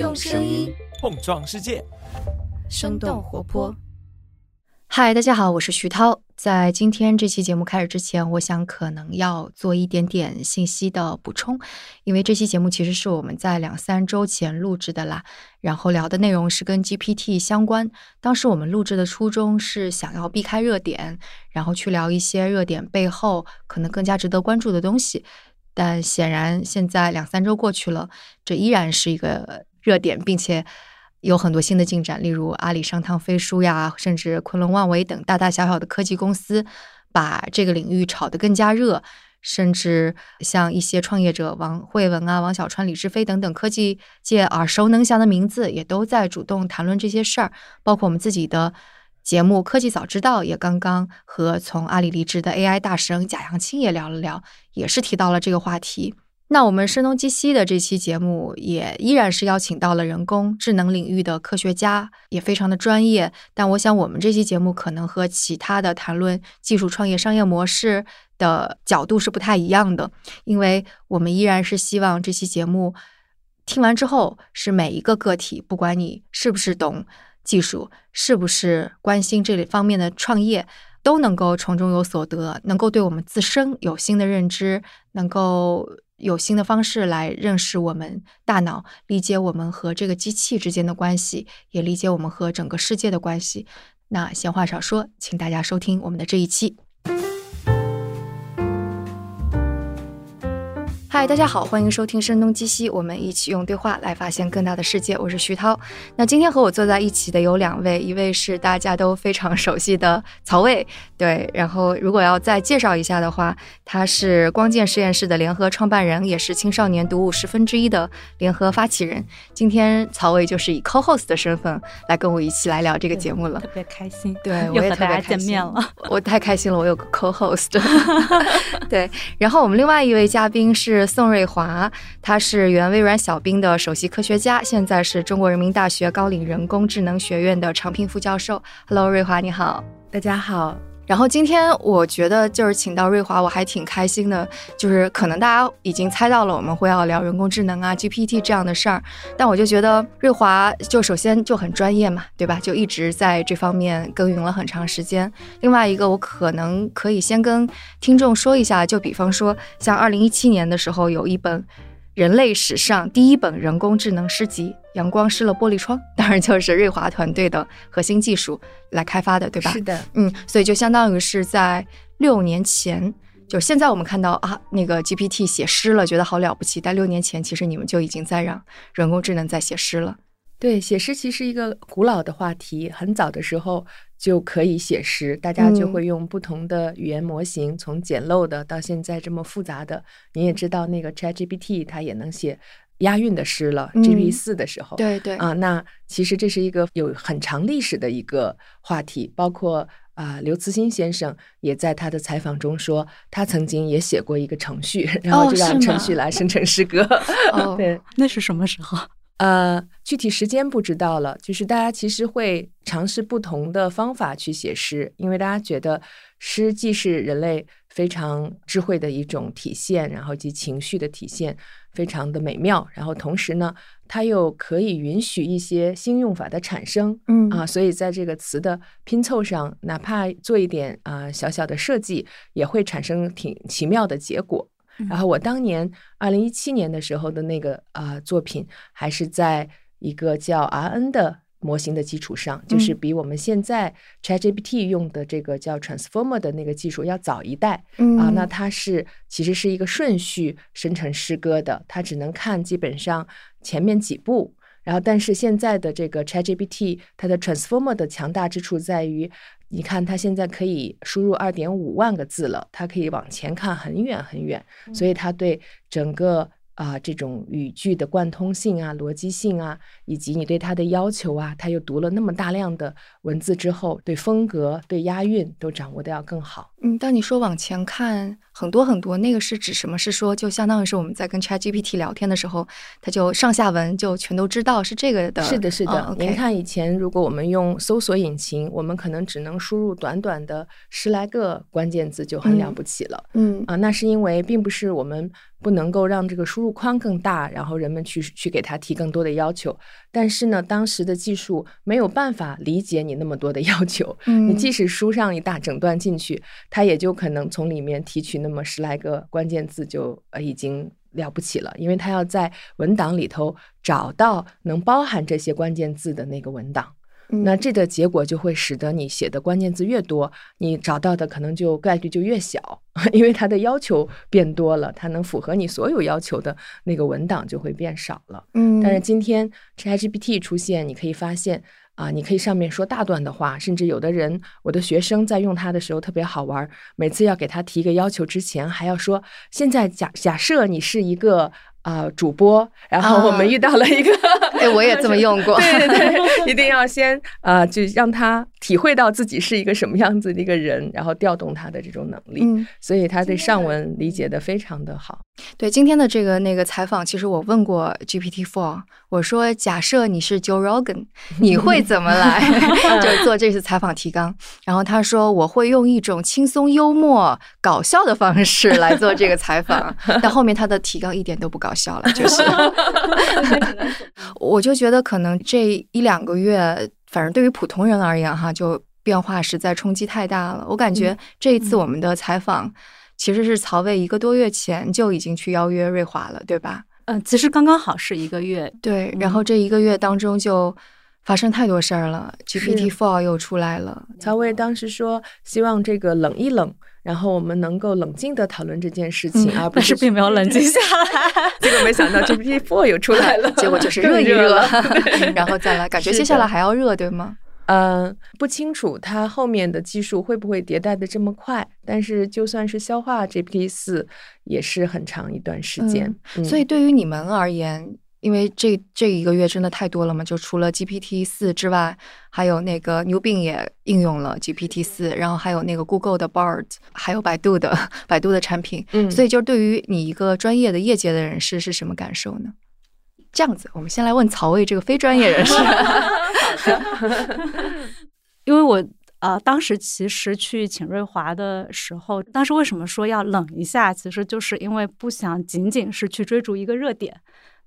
用声音碰撞世界，生动活泼。嗨，大家好，我是徐涛。在今天这期节目开始之前，我想可能要做一点点信息的补充，因为这期节目其实是我们在两三周前录制的啦。然后聊的内容是跟 GPT 相关。当时我们录制的初衷是想要避开热点，然后去聊一些热点背后可能更加值得关注的东西。但显然，现在两三周过去了，这依然是一个热点，并且有很多新的进展。例如，阿里上汤飞书呀，甚至昆仑万维等大大小小的科技公司，把这个领域炒得更加热。甚至像一些创业者王慧文啊、王小川、李志飞等等科技界耳熟能详的名字，也都在主动谈论这些事儿。包括我们自己的。节目《科技早知道》也刚刚和从阿里离职的 AI 大神贾扬青也聊了聊，也是提到了这个话题。那我们声东击西的这期节目也依然是邀请到了人工智能领域的科学家，也非常的专业。但我想，我们这期节目可能和其他的谈论技术创业商业模式的角度是不太一样的，因为我们依然是希望这期节目听完之后，是每一个个体，不管你是不是懂。技术是不是关心这类方面的创业，都能够从中有所得，能够对我们自身有新的认知，能够有新的方式来认识我们大脑，理解我们和这个机器之间的关系，也理解我们和整个世界的关系。那闲话少说，请大家收听我们的这一期。嗨，大家好，欢迎收听《声东击西》，我们一起用对话来发现更大的世界。我是徐涛。那今天和我坐在一起的有两位，一位是大家都非常熟悉的曹魏，对。然后如果要再介绍一下的话，他是光剑实验室的联合创办人，也是青少年读物十分之一的联合发起人。今天曹魏就是以 co-host 的身份来跟我一起来聊这个节目了，特别开心。对，我也和大家见面了，我太开心了，我有个 co-host。对，然后我们另外一位嘉宾是。宋瑞华，他是原微软小冰的首席科学家，现在是中国人民大学高瓴人工智能学院的常聘副教授。Hello，瑞华，你好，大家好。然后今天我觉得就是请到瑞华，我还挺开心的。就是可能大家已经猜到了我们会要聊人工智能啊、GPT 这样的事儿，但我就觉得瑞华就首先就很专业嘛，对吧？就一直在这方面耕耘了很长时间。另外一个，我可能可以先跟听众说一下，就比方说像二零一七年的时候有一本。人类史上第一本人工智能诗集《阳光湿了玻璃窗》，当然就是瑞华团队的核心技术来开发的，对吧？是的，嗯，所以就相当于是在六年前，就现在我们看到啊，那个 GPT 写诗了，觉得好了不起。但六年前，其实你们就已经在让人工智能在写诗了。对，写诗其实一个古老的话题，很早的时候就可以写诗，大家就会用不同的语言模型，从简陋的到现在这么复杂的。你也知道，那个 ChatGPT 它也能写押韵的诗了。GPT 四的时候，对对啊，那其实这是一个有很长历史的一个话题。包括啊，刘慈欣先生也在他的采访中说，他曾经也写过一个程序，然后就让程序来生成诗歌。哦，对，那是什么时候？呃，具体时间不知道了。就是大家其实会尝试不同的方法去写诗，因为大家觉得诗既是人类非常智慧的一种体现，然后及情绪的体现，非常的美妙。然后同时呢，它又可以允许一些新用法的产生。嗯啊，所以在这个词的拼凑上，哪怕做一点啊小小的设计，也会产生挺奇妙的结果。然后我当年二零一七年的时候的那个啊作品，还是在一个叫 RN 的模型的基础上，就是比我们现在 ChatGPT 用的这个叫 Transformer 的那个技术要早一代啊。那它是其实是一个顺序生成诗歌的，它只能看基本上前面几步。然后，但是现在的这个 ChatGPT，它的 Transformer 的强大之处在于，你看它现在可以输入二点五万个字了，它可以往前看很远很远，所以它对整个。啊，这种语句的贯通性啊、逻辑性啊，以及你对它的要求啊，他又读了那么大量的文字之后，对风格、对押韵都掌握的要更好。嗯，当你说往前看很多很多，那个是指什么？是说就相当于是我们在跟 ChatGPT 聊天的时候，它就上下文就全都知道，是这个的。是的，是的。您看以前如果我们用搜索引擎，我们可能只能输入短短的十来个关键字就很了不起了。嗯啊，那是因为并不是我们。不能够让这个输入框更大，然后人们去去给他提更多的要求。但是呢，当时的技术没有办法理解你那么多的要求。嗯你即使输上一大整段进去，它也就可能从里面提取那么十来个关键字就呃已经了不起了，因为它要在文档里头找到能包含这些关键字的那个文档。嗯那这个结果就会使得你写的关键字越多，你找到的可能就概率就越小，因为它的要求变多了，它能符合你所有要求的那个文档就会变少了。嗯，但是今天 ChatGPT 出现，你可以发现啊，你可以上面说大段的话，甚至有的人，我的学生在用它的时候特别好玩儿，每次要给他提一个要求之前，还要说，现在假假设你是一个啊、主播，然后我们遇到了一个，哎，我也这么用过。对对对，一定要先啊、就让他体会到自己是一个什么样子的一个人，然后调动他的这种能力，嗯，所以他对上文理解的非常的好。对，今天的这个那个采访，其实我问过 GPT Four，我说假设你是 Joe Rogan，你会 怎么来就做这次采访提纲？然后他说我会用一种轻松、幽默、搞笑的方式来做这个采访，但后面他的提纲一点都不搞笑了，就是。我就觉得可能这一两个月，反正对于普通人而言哈，就变化实在冲击太大了。我感觉这一次我们的采访。其实是曹魏一个多月前就已经去邀约瑞华了，对吧？嗯，其实刚刚好是一个月。对，然后这一个月当中就发生太多事儿了，GPT Four 又出来了。曹薇当时说，希望这个冷一冷，然后我们能够冷静的讨论这件事情，而 不但是并没有冷静下来。结果没想到 GPT Four 又出来了，结果就是 更热一热了然后再来，感觉接下来还要热，对吗？嗯，不清楚它后面的技术会不会迭代的这么快，但是就算是消化 GPT 四，也是很长一段时间。嗯所以对于你们而言，因为这这一个月真的太多了嘛，就除了 GPT 四之外，还有那个牛病也应用了 GPT 四，然后还有那个 Google 的 Bard，还有百度的百度的产品。嗯所以就对于你一个专业的业界的人士是什么感受呢？这样子，我们先来问曹魏这个非专业人士。因为我呃，当时其实去请瑞华的时候，当时为什么说要冷一下？其实就是因为不想仅仅是去追逐一个热点。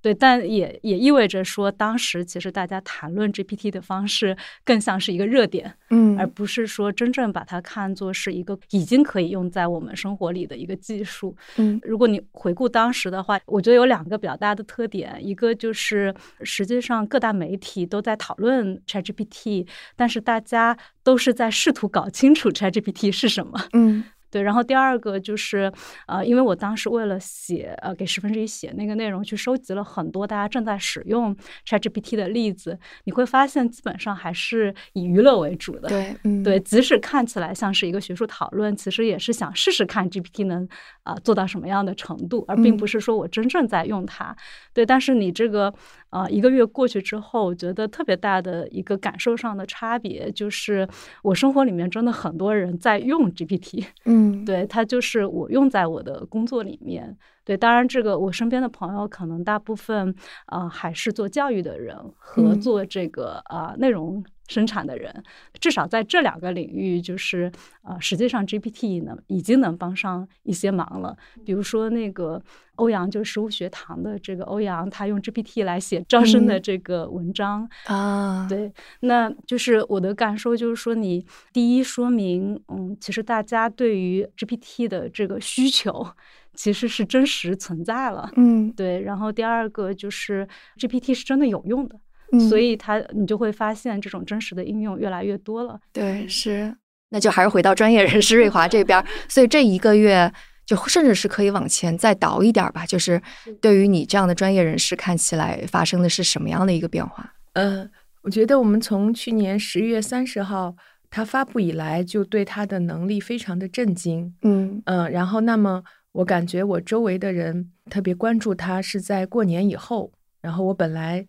对，但也也意味着说，当时其实大家谈论 GPT 的方式更像是一个热点，嗯而不是说真正把它看作是一个已经可以用在我们生活里的一个技术。嗯如果你回顾当时的话，我觉得有两个比较大的特点，一个就是实际上各大媒体都在讨论 ChatGPT，但是大家都是在试图搞清楚 ChatGPT 是什么。嗯对，然后第二个就是，呃，因为我当时为了写，呃，给十分之一写那个内容，去收集了很多大家正在使用 ChatGPT 的例子，你会发现基本上还是以娱乐为主的。对，嗯对，即使看起来像是一个学术讨论，其实也是想试试看 GPT 能啊、呃做到什么样的程度，而并嗯不是说我真正在用它。对，但是你这个呃一个月过去之后，我觉得特别大的一个感受上的差别就是，我生活里面真的很多人在用 GPT。嗯对，它就是我用在我的工作里面。对，当然这个我身边的朋友可能大部分啊、呃还是做教育的人和嗯做这个啊、呃内容生产的人，至少在这两个领域，就是呃实际上 GPT 能已经能帮上一些忙了。比如说那个欧阳，就是食物学堂的这个欧阳，他用 GPT 来写招生的嗯这个文章，啊，对，那就是我的感受，就是说，你第一说明，嗯，其实大家对于 GPT 的这个需求其实是真实存在了，嗯对。然后第二个就是 GPT 是真的有用的，嗯，所以它你就会发现这种真实的应用越来越多了。对是，那就还是回到专业人士瑞华这边。所以这一个月，就甚至是可以往前再倒一点儿吧，就是对于你这样的专业人士看起来发生的是什么样的一个变化？呃，我觉得我们从去年十月三十号它发布以来，就对它的能力非常的震惊。嗯嗯、然后那么我感觉我周围的人特别关注它是在过年以后，然后我本来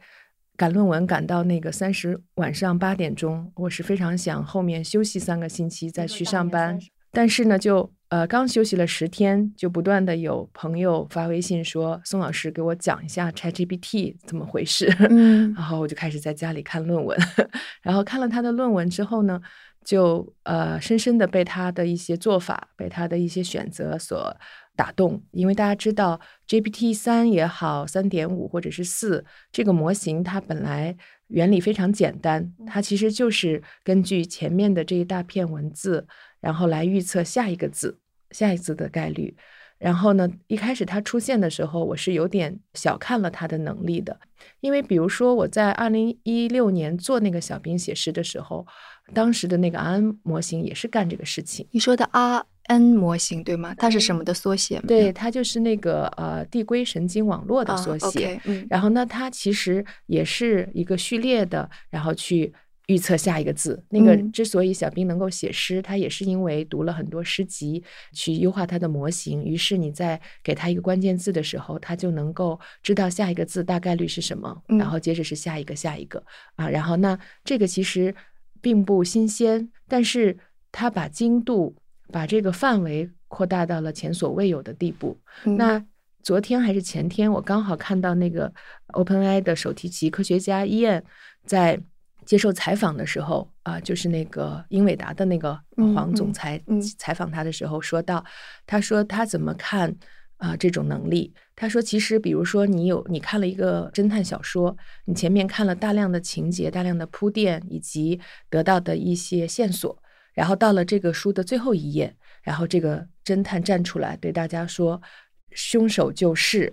赶论文赶到那个三十晚上八点钟，我是非常想后面休息三个星期再去上班，但是呢，就呃刚休息了十天，就不断的有朋友发微信说宋老师给我讲一下 ChatGPT 怎么回事，嗯。然后我就开始在家里看论文，然后看了他的论文之后呢，就呃深深的被他的一些做法，被他的一些选择所打动，因为大家知道 GPT 三也好，三点五或者是四这个模型，它本来原理非常简单，它其实就是根据前面的这一大片文字，然后来预测下一个字、下一字的概率。然后呢，一开始它出现的时候，我是有点小看了它的能力的，因为比如说我在二零一六年做那个小兵写诗的时候，当时的那个 RN 模型也是干这个事情。你说的 RN 模型对吗？它是什么的缩写？对，它就是那个呃递归神经网络的缩写。嗯，然后呢，它其实也是一个序列的，然后去。预测下一个字，那个之所以小兵能够写诗，他也是因为读了很多诗集，去优化他的模型。于是你在给他一个关键字的时候，他就能够知道下一个字大概率是什么，然后接着是下一个下一个啊。然后那这个其实并不新鲜，但是他把精度、把这个范围扩大到了前所未有的地步。那昨天还是前天，我刚好看到那个 OpenAI 的手提级科学家伊恩在。接受采访的时候啊，就是那个英伟达的那个黄总裁采访他的时候说到，他说他怎么看啊这种能力？他说其实比如说你有你看了一个侦探小说，你前面看了大量的情节、大量的铺垫以及得到的一些线索，然后到了这个书的最后一页，然后这个侦探站出来对大家说，凶手就是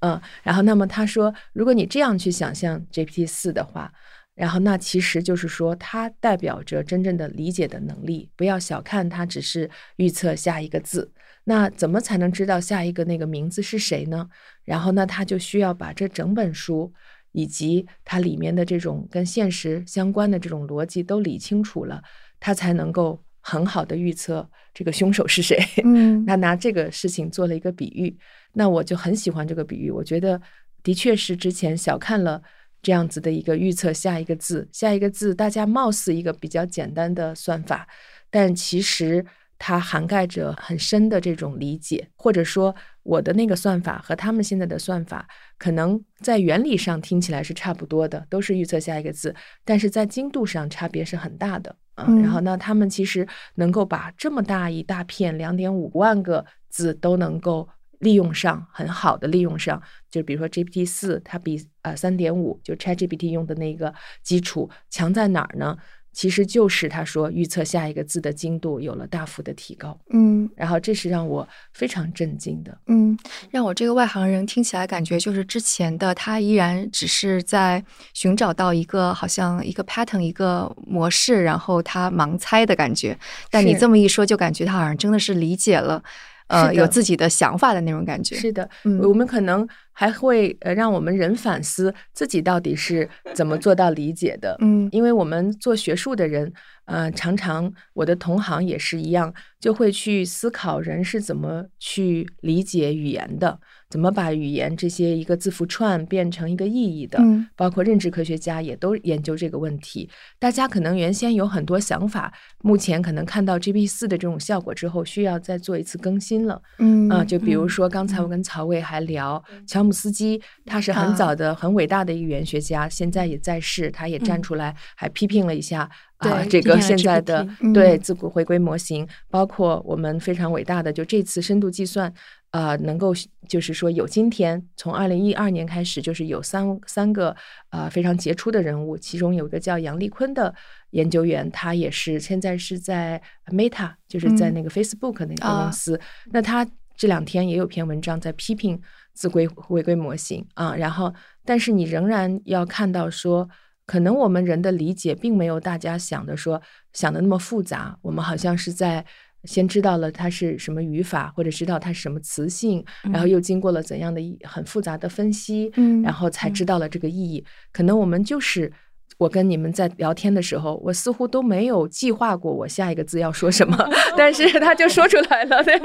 嗯，然后那么他说，如果你这样去想象 GPT 四的话。然后，那其实就是说，它代表着真正的理解的能力。不要小看它，只是预测下一个字。那怎么才能知道下一个那个名字是谁呢？然后，那他就需要把这整本书以及它里面的这种跟现实相关的这种逻辑都理清楚了，他才能够很好的预测这个凶手是谁。嗯，他拿这个事情做了一个比喻。那我就很喜欢这个比喻，我觉得的确是之前小看了。这样子的一个预测下一个字，下一个字，大家貌似一个比较简单的算法，但其实它涵盖着很深的这种理解，或者说我的那个算法和他们现在的算法，可能在原理上听起来是差不多的，都是预测下一个字，但是在精度上差别是很大的嗯然后呢，他们其实能够把这么大一大片两点五万个字都能够。利用上很好的利用上，就比如说 GPT 四，它比呃三点五就 ChatGPT 用的那个基础强在哪儿呢？其实就是他说预测下一个字的精度有了大幅的提高。嗯，然后这是让我非常震惊的。嗯，让我这个外行人听起来感觉就是之前的他依然只是在寻找到一个好像一个 pattern 一个模式，然后他盲猜的感觉。但你这么一说，就感觉他好像真的是理解了。呃，有自己的想法的那种感觉。是的，我们可能还会呃，让我们人反思自己到底是怎么做到理解的。嗯，因为我们做学术的人，呃，常常我的同行也是一样，就会去思考人是怎么去理解语言的。怎么把语言这些一个字符串变成一个意义的？嗯，包括认知科学家也都研究这个问题。大家可能原先有很多想法，目前可能看到 GPT 四的这种效果之后，需要再做一次更新了。嗯啊，就比如说刚才我跟曹伟还聊乔姆斯基，他是很早的、很伟大的一个语言学家，现在也在世，他也站出来还批评了一下啊这个现在的对自古回归模型，包括我们非常伟大的就这次深度计算。啊，能够就是说有今天，从二零一二年开始，就是有三三个啊非常杰出的人物，其中有一个叫杨丽坤的研究员，他也是现在是在 Meta，就是在那个 Facebook 那个公司。那他这两天也有篇文章在批评自规回归模型啊，然后但是你仍然要看到说，可能我们人的理解并没有大家想的说想的那么复杂，我们好像是在。先知道了它是什么语法，或者知道它是什么词性，然后又经过了怎样的很复杂的分析，嗯，然后才知道了这个意义。可能我们就是我跟你们在聊天的时候，我似乎都没有计划过我下一个字要说什么，但是他就说出来了，对。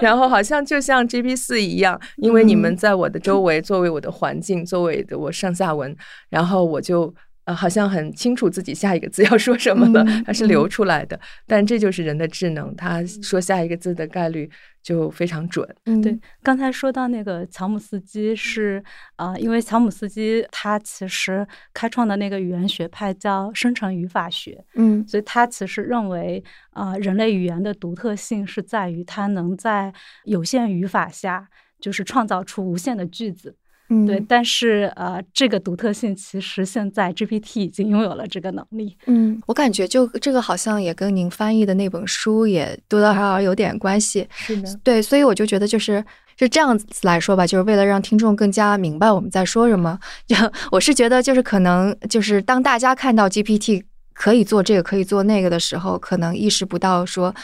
然后好像就像 G P 四一样，因为你们在我的周围，作为我的环境，作为的我上下文，然后我就。呃，好像很清楚自己下一个字 要说什么的，它是流出来的。但这就是人的智能，他说下一个字的概率就非常准。嗯对，刚才说到那个乔姆斯基是啊，因为乔姆斯基他其实开创的那个语言学派叫生成语法学，嗯，所以他其实认为啊，人类语言的独特性是在于它能在有限语法下，就是创造出无限的句子。嗯，对，但是呃，这个独特性其实现在 GPT 已经拥有了这个能力。嗯，我感觉就这个好像也跟您翻译的那本书也多多少少有点关系。是的，对，所以我就觉得就是是这样子来说吧，就是为了让听众更加明白我们在说什么。就我是觉得就是可能就是当大家看到 GPT 可以做这个可以做那个的时候，可能意识不到说。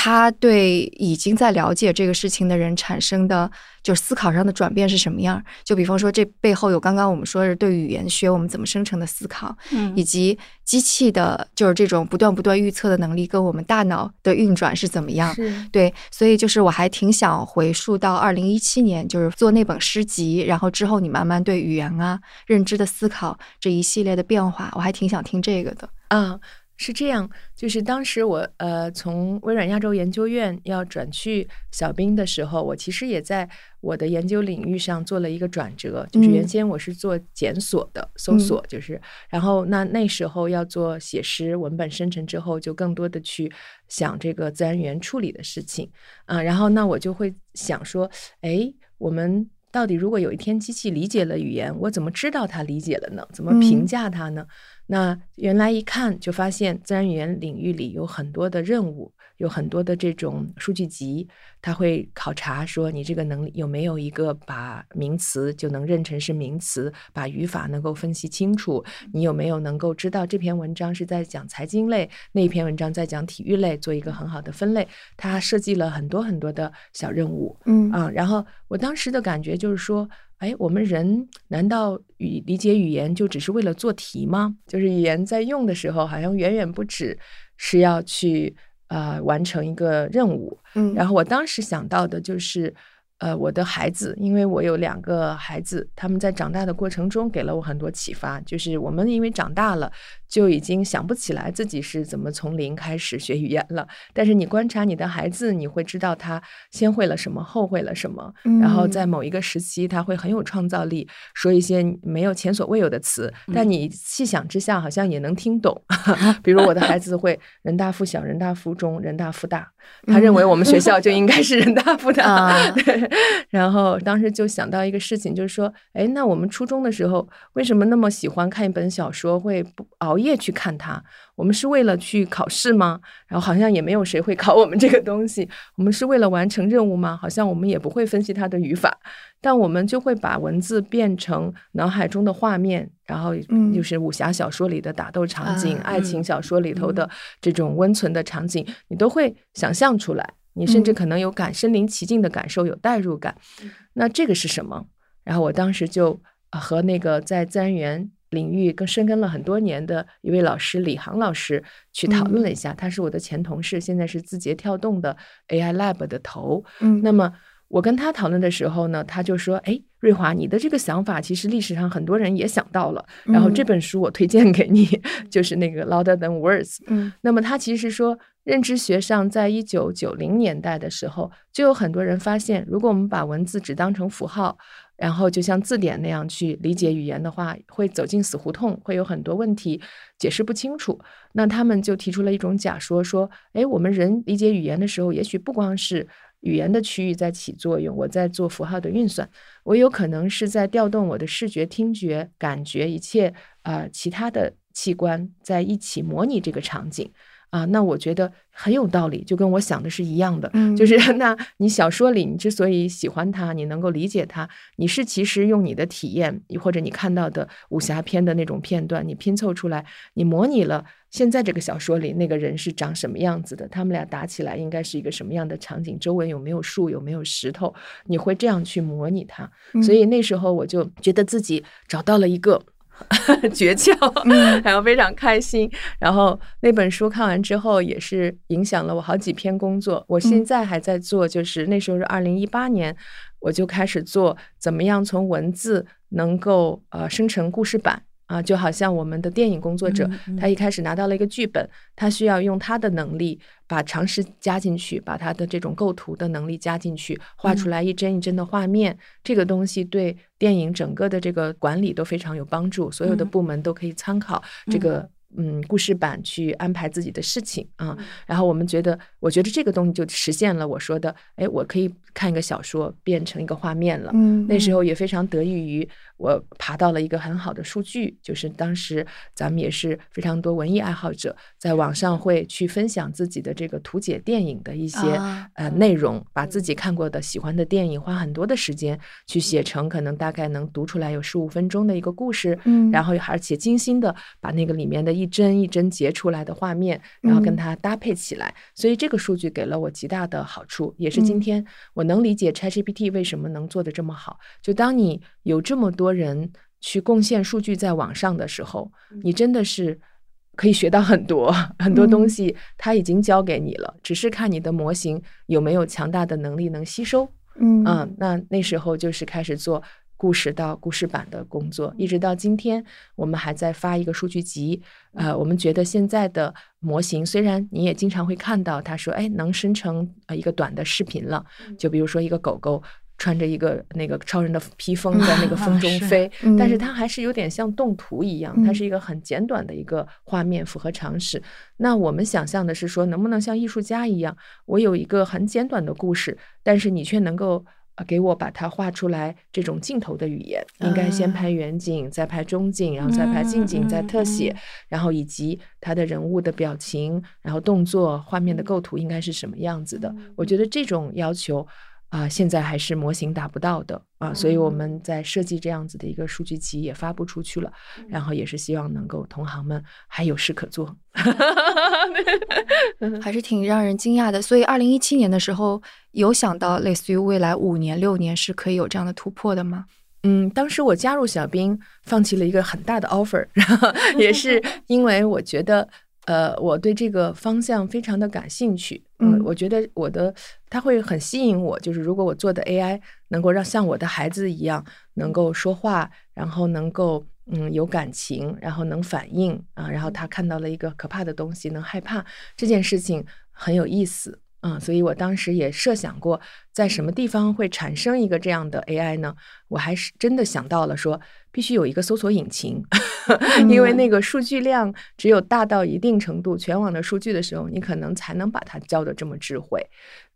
他对已经在了解这个事情的人产生的就是思考上的转变是什么样？就比方说，这背后有刚刚我们说是对语言学我们怎么生成的思考，嗯以及机器的就是这种不断不断预测的能力跟我们大脑的运转是怎么样？对，所以就是我还挺想回溯到二零一七年，就是做那本诗集，然后之后你慢慢对语言啊、认知的思考这一系列的变化，我还挺想听这个的。啊。是这样，就是当时我呃从微软亚洲研究院要转去小冰的时候，我其实也在我的研究领域上做了一个转折，就是原先我是做检索的搜索，就是然后那那时候要做写诗文本生成之后，就更多的去想这个自然语言处理的事情啊，然后那我就会想说，哎，我们。到底如果有一天机器理解了语言，我怎么知道它理解了呢？怎么评价它呢？那原来一看就发现，自然语言领域里有很多的任务，有很多的这种数据集，它会考察说你这个能力有没有一个把名词就能认成是名词，把语法能够分析清楚，你有没有能够知道这篇文章是在讲财经类，那篇文章在讲体育类，做一个很好的分类。它设计了很多很多的小任务，嗯啊，然后我当时的感觉就是说，哎，我们人难道语理解语言就只是为了做题吗？就是语言在用的时候，好像远远不止是要去呃完成一个任务。嗯然后我当时想到的就是，呃，我的孩子，因为我有两个孩子，他们在长大的过程中给了我很多启发。就是我们因为长大了，就已经想不起来自己是怎么从零开始学语言了。但是你观察你的孩子，你会知道他先会了什么，后会了什么，然后在某一个时期他会很有创造力，说一些没有前所未有的词，但你细想之下好像也能听懂。比如我的孩子会人大附小、人大附中、人大附大，他认为我们学校就应该是人大附大。啊 对，然后当时就想到一个事情，就是说，哎，那我们初中的时候为什么那么喜欢看一本小说，会不熬夜去看它？我们是为了去考试吗？然后好像也没有谁会考我们这个东西。我们是为了完成任务吗？好像我们也不会分析它的语法，但我们就会把文字变成脑海中的画面，然后嗯就是武侠小说里的打斗场景、啊爱情小说里头的这种温存的场景，你都会想象出来。你甚至嗯可能有感身临其境的感受，有代入感。那这个是什么？然后我当时就呃和那个在自然语言领域更深耕了很多年的一位老师李航老师去讨论了一下，他是我的前同事，现在是字节跳动的 AI Lab 的头。嗯那么我跟他讨论的时候呢，他就说：“哎，瑞华，你的这个想法其实历史上很多人也想到了。然后这嗯本书我推荐给你，就是那个 Louder Than Words。嗯那么他其实说，认知学上在一九九零年代的时候，就有很多人发现，如果我们把文字只当成符号，然后就像字典那样去理解语言的话，会走进死胡同，会有很多问题解释不清楚。那他们就提出了一种假说，说，哎，我们人理解语言的时候，也许不光是语言的区域在起作用，我在做符号的运算，我有可能是在调动我的视觉、听觉、感觉一切啊、其他的器官在一起模拟这个场景。啊，那我觉得很有道理，就跟我想的是一样的。嗯就是 那你小说里，你之所以喜欢它，你能够理解它，你是其实用你的体验，或者你看到的武侠片的那种片段，你拼凑出来，你模拟了现在这个小说里那个人是长什么样子的，他们俩打起来应该是一个什么样的场景，周围有没有树，有没有石头，你会这样去模拟它。所以那时候我就觉得自己找到了一个 诀窍，然后非常开心。然后那本书看完之后，也是影响了我好几篇工作。我现在还在做，就是那时候是二零一八年，我就开始做怎么样从文字能够呃生成故事板。啊，就好像我们的电影工作者，嗯嗯他一开始拿到了一个剧本，他需要用他的能力把常识加进去，把他的这种构图的能力加进去，画出来一帧一帧的画面。这个东西对电影整个的这个管理都非常有帮助，所有的嗯部门都可以参考这个。嗯，故事版去安排自己的事情啊，嗯然后我们觉得，我觉得这个东西就实现了我说的，哎，我可以看一个小说变成一个画面了。嗯那时候也非常得益于我爬到了一个很好的数据，就是当时咱们也是非常多文艺爱好者在网上会去分享自己的这个图解电影的一些、啊呃内容，把自己看过的喜欢的电影花很多的时间去写成可能大概能读出来有十五分钟的一个故事，嗯。然后而且精心的把那个里面的一帧一帧截出来的画面，然后跟嗯。它搭配起来，所以这个数据给了我极大的好处，也是今嗯。天我能理解 ChatGPT 为什么能做得这么好。就当你有这么多人去贡献数据在网上的时候，你真的是可以学到很多很多东嗯西，它已经教给你了，只是看你的模型有没有强大的能力能吸收。嗯嗯，那那时候就是开始做故事到故事版的工作，一直到今天，我们还在发一个数据集。呃，我们觉得现在的模型，虽然你也经常会看到他说，哎，能生成呃一个短的视频了，就比如说一个狗狗。穿着一个那个超人的披风在那个风中是飞，嗯但是它还是有点像动图一样，它嗯是一个很简短的一个画面，符合常识。那我们想象的是说，能不能像艺术家一样，我有一个很简短的故事，但是你却能够呃给我把它画出来这种镜头的语言，应该先拍远景，再拍中景，然后再拍近景，嗯再特写，嗯然后以及他的人物的表情，然后动作、画面的构图应该是什么样子的。我觉得这种要求。啊、现在还是模型达不到的啊，所以我们在设计这样子的一个数据集也发布出去了，然后也是希望能够同行们还有事可做。还是挺让人惊讶的。所以，二零一七年的时候，有想到类似于未来五年、六年是可以有这样的突破的吗？嗯，当时我加入小兵，放弃了一个很大的 offer，然后也是因为我觉得，呃，我对这个方向非常的感兴趣。嗯我觉得我的它会很吸引我，就是如果我做的 AI 能够让像我的孩子一样能够说话，然后能够嗯有感情，然后能反应啊，然后他看到了一个可怕的东西能害怕，这件事情很有意思。嗯，所以我当时也设想过，在什么地方会产生一个这样的 AI 呢？我还是真的想到了说，必须有一个搜索引擎，因为那个数据量只有大到一定程度，全网的数据的时候，你可能才能把它教的这么智慧。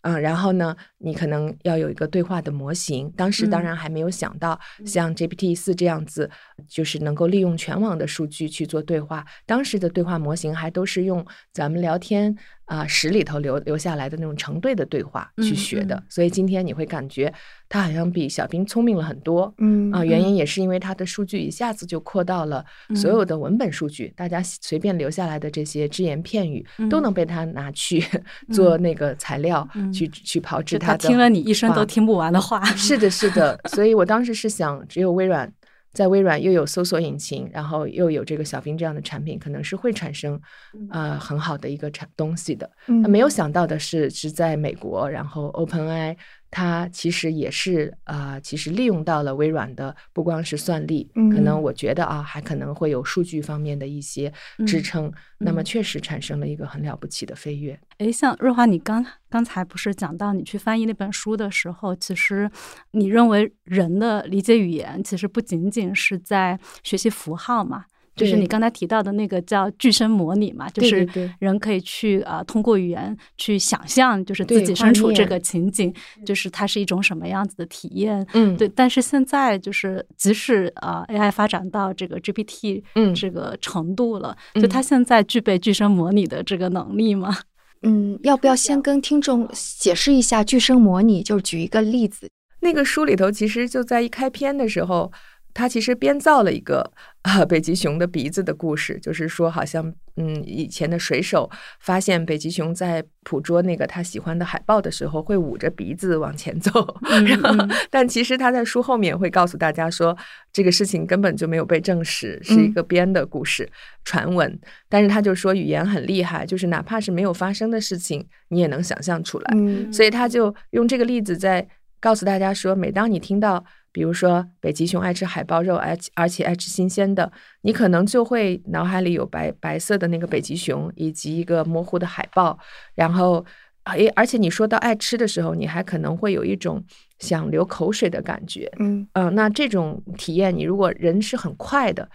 嗯，然后呢，你可能要有一个对话的模型。当时当嗯然还没有想到像 GPT 四这样子，就是能够利用全网的数据去做对话。当时的对话模型还都是用咱们聊天啊、室里头留留下来的那种成对的对话去嗯学的。嗯所以今天你会感觉他好像比小兵聪明了很多。嗯啊，原因也是因为他的数据一下子就扩到了所有的文本数据，大家随便留下来的这些只言片语都能被他拿去做那个材料，嗯去去炮制他的。他听了你一生都听不完的话。是的，是的，所以我当时是想，只有微软在微软又有搜索引擎，然后又有这个小冰这样的产品，可能是会产生呃很好的一个产东西的。那没有想到的是，是在美国，然后 OpenAI 它其实也是啊、呃其实利用到了微软的不光是算力，可能嗯我觉得啊，还可能会有数据方面的一些支嗯撑，那么嗯确实产生了一个很了不起的飞跃。诶，像瑞华，你刚刚才不是讲到你去翻译那本书的时候，其实你认为人的理解语言其实不仅仅是在学习符号嘛，就是你刚才提到的那个叫具身模拟嘛，就是人可以去啊、呃通过语言去想象，就是自己身处这个情景，就是它是一种什么样子的体验。嗯，对，但是现在就是，即使啊、呃 AI 发展到这个 GPT 嗯这个程度了，嗯就它现在具备具身模拟的这个能力吗？嗯，要不要先跟听众解释一下具身模拟？就是举一个例子。那个书里头，其实就在一开篇的时候，他其实编造了一个啊北极熊的鼻子的故事，就是说好像嗯以前的水手发现北极熊在捕捉那个他喜欢的海豹的时候，会捂着鼻子往前走，然后嗯但其实他在书后面会告诉大家说，这个事情根本就没有被证实，是一个编的故事、传闻。但是他就说语言很厉害，就是哪怕是没有发生的事情，你也能想象出来。嗯所以他就用这个例子在告诉大家说，每当你听到比如说北极熊爱吃海豹肉，而而且爱吃新鲜的，你可能就会脑海里有白白色的那个北极熊以及一个模糊的海豹，然后诶，而且你说到爱吃的时候，你还可能会有一种想流口水的感觉，嗯呃，那这种体验，你如果人是很快的，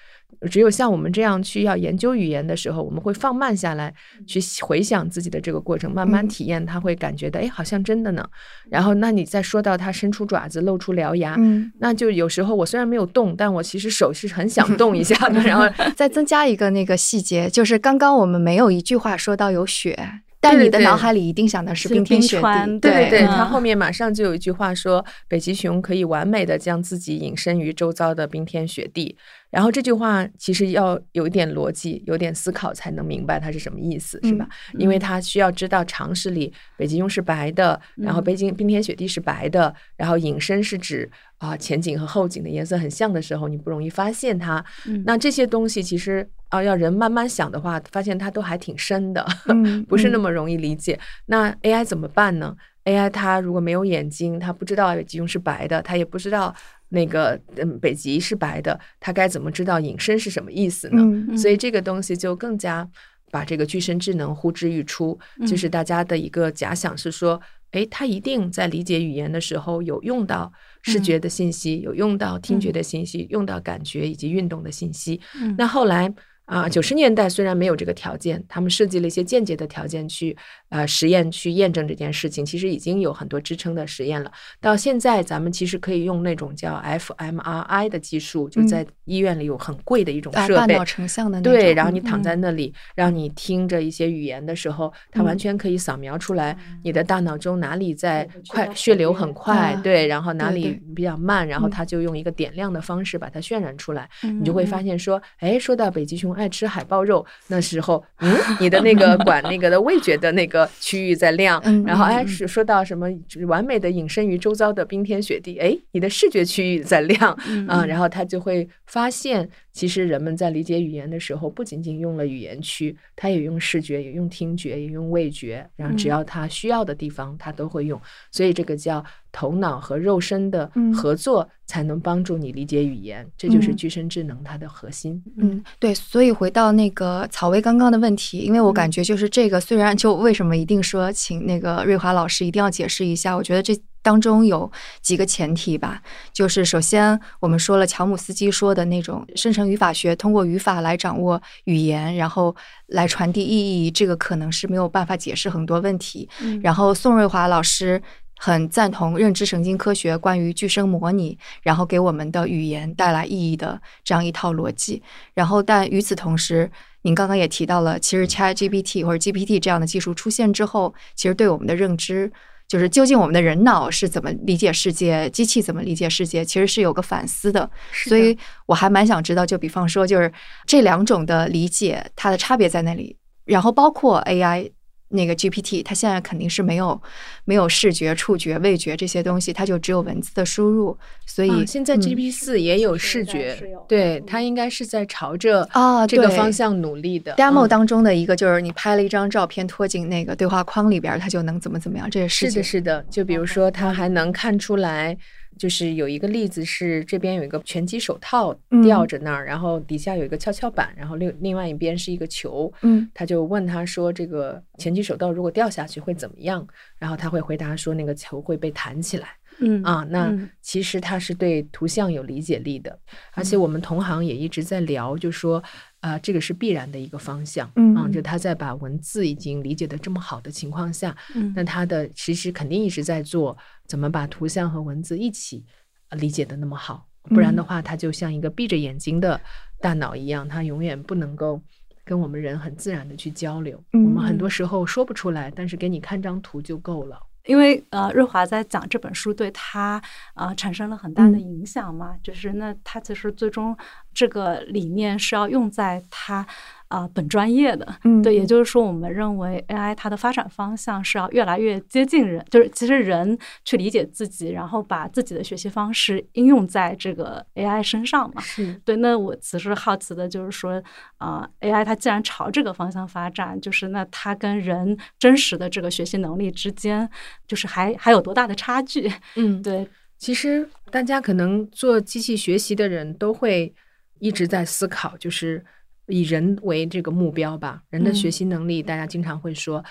只有像我们这样去要研究语言的时候，我们会放慢下来，去回想自己的这个过程，慢慢嗯体验，他会感觉到，哎，好像真的呢。然后，那你再说到他伸出爪子，露出獠牙，嗯，那就有时候我虽然没有动，但我其实手是很想动一下的。然后，再增加一个那个细节，就是刚刚我们没有一句话说到有雪，但你的脑海里一定想的是是冰天雪地，对对对，嗯他后面马上就有一句话说，北极熊可以完美的将自己隐身于周遭的冰天雪地。然后这句话其实要有一点逻辑，有点思考才能明白它是什么意思，是吧？因为它需要知道常识里北极熊是白的，然后嗯北京冰天雪地是白的，然后隐身是指啊、前景和后景的颜色很像的时候，你不容易发现它。嗯那这些东西其实啊、要人慢慢想的话，发现它都还挺深的。嗯 不是那嗯么容易理解。那 AI 怎么办呢？AI 它如果没有眼睛，它不知道北极熊是白的，它也不知道那个嗯北极是白的，它该怎么知道隐身是什么意思呢？嗯所以这个东西就更加把这个具身智能呼之欲出，就是大家的一个假想是说，诶，它一定在理解语言的时候有用到视觉的信息，有用到听觉的信息，用到感觉以及运动的信息。嗯。那后来啊，九十年代虽然没有这个条件，他们设计了一些间接的条件去呃实验去验证这件事情，其实已经有很多支撑的实验了。到现在，咱们其实可以用那种叫 fMRI 的技术，就在医院里有很贵的一种设备。啊脑成像的那对，然后你嗯躺在那里，让你听着一些语言的时候，它完全可以扫描出来你的大脑中哪里在快血流很快，啊对，然后哪里比较慢，然后嗯它就用一个点亮的方式把它渲染出来，嗯你就会发现说，哎，说到北极熊爱吃海豹肉，那时候，嗯，你的那个管那个的味觉的那个区域在亮，嗯然后哎，是说到什么完美的隐身于周遭的冰天雪地，哎，你的视觉区域在亮，嗯啊，然后他就会发现，其实人们在理解语言的时候，不仅仅用了语言区，他也用视觉，也用听觉，也用味觉，然后只嗯要他需要的地方，他都会用。所以这个叫头脑和肉身的嗯合作，才能帮助你理解语言。这就是嗯具身智能它的核心。嗯，对，所以回到那个草薇刚刚的问题，因为我感觉就是这个，虽然就为什么一定说请那个瑞华老师一定要解释一下，我觉得这当中有几个前提吧，就是首先我们说了乔姆斯基说的那种生成语法学，通过语法来掌握语言，然后来传递意义，这个可能是没有办法解释很多问题。嗯然后宋瑞华老师很赞同认知神经科学关于具声模拟，然后给我们的语言带来意义的这样一套逻辑。然后，但与此同时，您刚刚也提到了，其实 ChatGPT 或者 GPT 这样的技术出现之后，其实对我们的认知。就是究竟我们的人脑是怎么理解世界，机器怎么理解世界，其实是有个反思的。所以我还蛮想知道，就比方说，就是这两种的理解，它的差别在哪里？然后包括 AI 那个 GPT，它现在肯定是没有没有视觉、触觉、味觉这些东西，它就只有文字的输入。所以、啊，现在嗯 GPT 四也有视觉对，嗯它应该是在朝着啊这个方向努力的。demo 嗯当中的一个就是你拍了一张照片拖进那个对话框里边儿，它就能怎么怎么样，这是视觉是的，是的，就比如说，它还能看出来，就是有一个例子是这边有一个拳击手套嗯吊着那儿，然后底下有一个跷跷板，然后另另外一边是一个球，嗯他就问他说：“这个拳击手套如果掉下去会怎么样？”然后他会回答说：“那个球会被弹起来。”嗯啊，那嗯。其实他是对图像有理解力的，而且我们同行也一直在聊，就说啊、这个是必然的一个方向，嗯。啊，就他在把文字已经理解的这么好的情况下，嗯那他的其实肯定一直在做怎么把图像和文字一起呃理解的那么好，不然的嗯。话，他就像一个闭着眼睛的大脑一样，他永远不能够。跟我们人很自然的去交流，我们很多时候说不出来，但是给你看张图就够了。因为呃，瑞华在讲这本书对他呃产生了很大的嗯。影响嘛，就是那他其实最终这个理念是要用在他啊、呃本专业的，嗯对，也就是说，我们认为 AI 它的发展方向是要越来越接近人，就是其实人去理解自己，然后把自己的学习方式应用在这个 AI 身上嘛。是，对，那我其实好奇的就是说，啊、a i 它既然朝这个方向发展，就是那它跟人真实的这个学习能力之间，就是还还有多大的差距？嗯，对，其实大家可能做机器学习的人都会一直在思考，就是以人为这个目标吧。人的学习能力，大家经常会说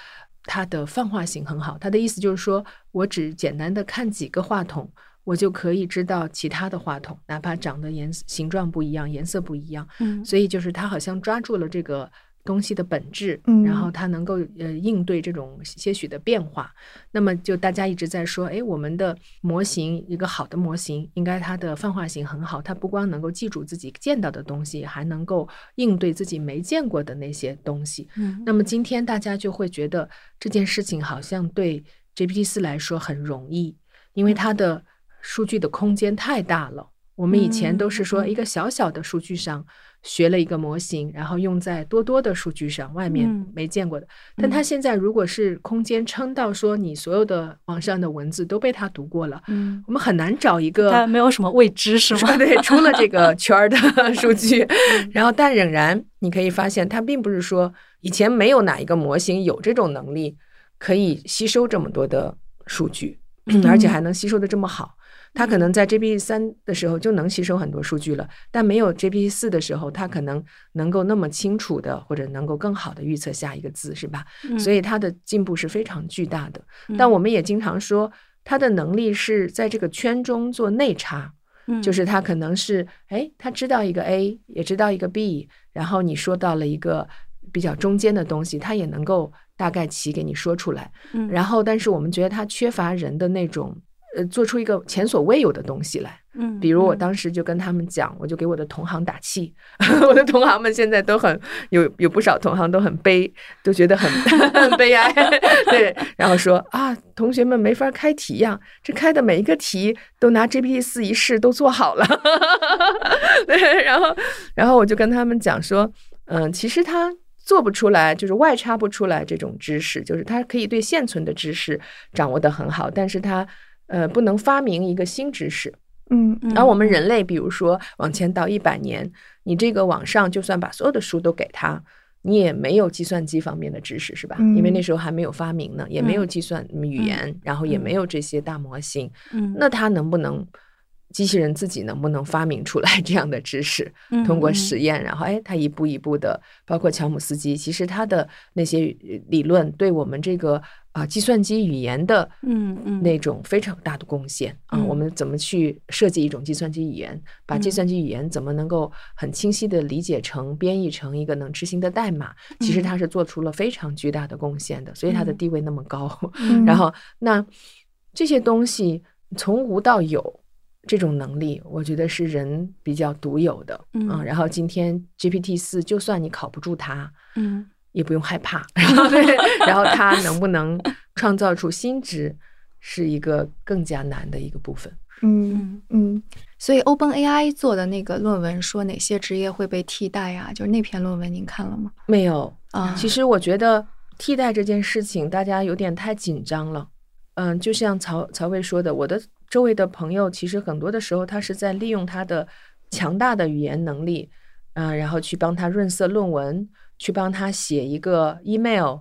它的泛化性很好。他的意思就是说我只简单的看几个话筒，我就可以知道其他的话筒，哪怕长得颜形状不一样，颜色不一样。嗯所以就是他好像抓住了这个东西的本质，嗯然后它能够呃应对这种些许的变化。那么就大家一直在说，哎，我们的模型一个好的模型，应该它的泛化性很好，它不光能够记住自己见到的东西，还能够应对自己没见过的那些东西。嗯那么今天大家就会觉得这件事情好像对 GPT 四来说很容易，因为它的数据的空间太大了。我们以前都是说一个小小的数据上学了一个模型，然后用在多多的数据上，外面嗯没见过的。但它现在如果是空间撑到说你所有的网上的文字都被它读过了，嗯，我们很难找一个它没有什么未知是吗？对，除了这个 圈儿的数据，然后但仍然你可以发现，它并不是说以前没有哪一个模型有这种能力可以吸收这么多的数据，而且还能吸收的这么好。它可能在 GPT 三的时候就能吸收很多数据了，但没有 GPT 四的时候，它可能能够那么清楚的或者能够更好的预测下一个字，是吧？嗯所以它的进步是非常巨大的。嗯但我们也经常说，它的能力是在这个圈中做内插。嗯就是他可能是哎，他知道一个 A，也知道一个 B，然后你说到了一个比较中间的东西，他也能够大概齐给你说出来。嗯然后，但是我们觉得他缺乏人的那种呃，做出一个前所未有的东西来。嗯，比如我嗯当时就跟他们讲，我就给我的同行打气，我的同行们现在都很有有不少同行都很悲，都觉得很 很悲哀，对，然后说啊，同学们没法开题呀，这开的每一个题都拿 GPT 四一试都做好了，对，然后然后我就跟他们讲说，嗯，其实他。做不出来，就是外插不出来这种知识，就是他可以对现存的知识掌握的很好，但是他呃不能发明一个新知识，嗯嗯而我们人类，比如说往前倒一百年，你这个网上就算把所有的书都给他，你也没有计算机方面的知识，是吧？因为嗯那时候还没有发明呢，也没有计算嗯语言，然后也没有这些大模型，嗯那他能不能？机器人自己能不能发明出来这样的知识？嗯通过嗯实验，然后哎，他一步一步的，包括乔姆斯基，其实他的那些呃理论对我们这个啊、计算机语言的嗯嗯那种非常大的贡献啊、嗯我们怎么去设计一种计算机语言，把计嗯算机语言怎么能够很清晰的理解成、编译成一个能执行的代码？其实嗯它是做出了非常巨大的贡献的，所以它的嗯地位那么高。嗯然后，那这些东西从无到有。这种能力，我觉得是人比较独有的，嗯啊然后今天 GPT 四，就算你考不住它，嗯也不用害怕。然后对，然后它能不能创造出新值，是一个更加难的一个部分。嗯嗯嗯，所以 OpenAI 做的那个论文说哪些职业会被替代呀、就是那篇论文您看了吗？没有，啊，其实我觉得替代这件事情，大家有点太紧张了。嗯，就像曹曹魏说的，我的周围的朋友，其实很多的时候，他是在利用他的强大的语言能力，嗯、然后去帮他润色论文，去帮他写一个 email，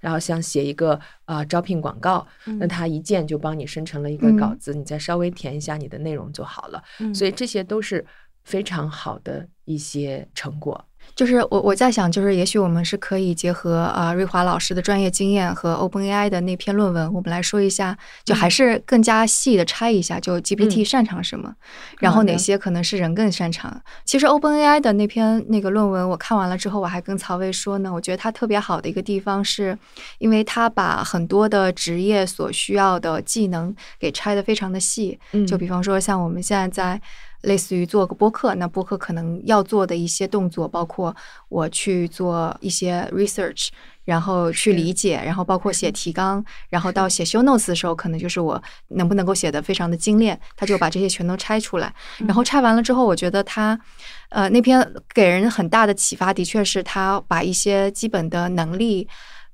然后像写一个啊、招聘广告，那嗯他一键就帮你生成了一个嗯稿子，你再稍微填一下你的内容就好了。嗯所以这些都是非常好的一些成果。就是我我在想，就是也许我们是可以结合啊、瑞华老师的专业经验和 OpenAI 的那篇论文，我们来说一下，就还是更加细的拆一下，就 GPT 嗯擅长什么，然后哪些可能是人更擅长。其实 OpenAI 的那篇那个论文我看完了之后，我还跟曹薇说呢，我觉得它特别好的一个地方是，因为它把很多的职业所需要的技能给拆得非常的细，嗯。就比方说，像我们现在在类似于做个播客，那播客可能要做的一些动作，包括我去做一些 research，然后去理解，然后包括写提纲，然后到写 show notes 的时候，可能就是我能不能够写得非常的精炼，他就把这些全都拆出来。然后拆完了之后，我觉得他，呃，那篇给人很大的启发，的确是他把一些基本的能力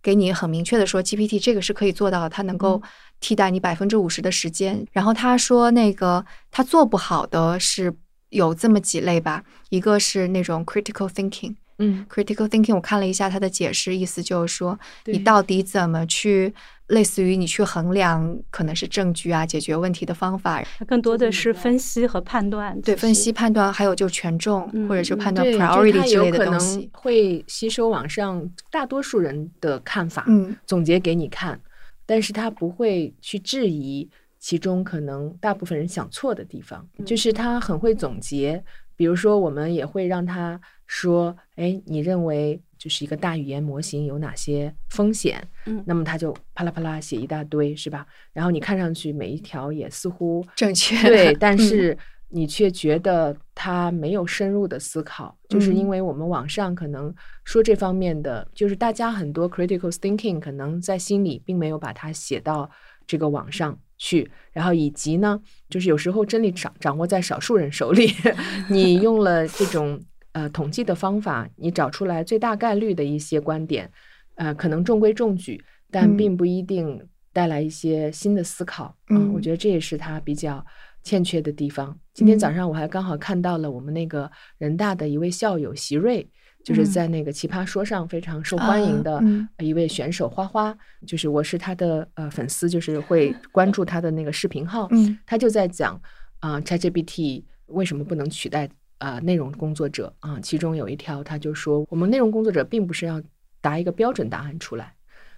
给你很明确的说，GPT 这个是可以做到的，它能够替代你百分之五十的时间。然后他说，那个他做不好的是有这么几类吧，一个是那种 critical thinking。嗯，critical thinking 我看了一下他的解释，意思就是说你到底怎么去，类似于你去衡量可能是证据啊，解决问题的方法，更多的是分析和判断，对，分析判断，还有就是权重、嗯或者是判断 priority 它之类的东西。会吸收网上大多数人的看法，嗯总结给你看，但是他不会去质疑其中可能大部分人想错的地方，嗯就是他很会总结。比如说，我们也会让他说：“哎，你认为就是一个大语言模型有哪些风险？”嗯那么他就啪啦啪啦写一大堆，是吧？然后你看上去每一条也似乎正确对，但嗯是你却觉得他没有深入的思考，就是因嗯。为我们网上可能说这方面的，就是大家很多 critical thinking 可能在心里并没有把它写到这个网上去，然后以及呢，就是有时候真理掌掌握在少数人手里，你用了这种呃统计的方法，你找出来最大概率的一些观点，呃，可能中规中矩，但嗯。并不一定带来一些新的思考。嗯我觉得这也是他比较欠缺的地方。今天早嗯。上我还刚好看到了我们那个人大的一位校友席瑞，就是嗯。在那个奇葩说上非常受欢迎的一位选手花花，就是我是他的呃粉丝，就是会关注他的那个视频号，嗯。他就在讲啊、ChatGPT 为什么不能取代啊、内容工作者啊、其中有一条他就说，我们内容工作者并不是要答一个标准答案出来。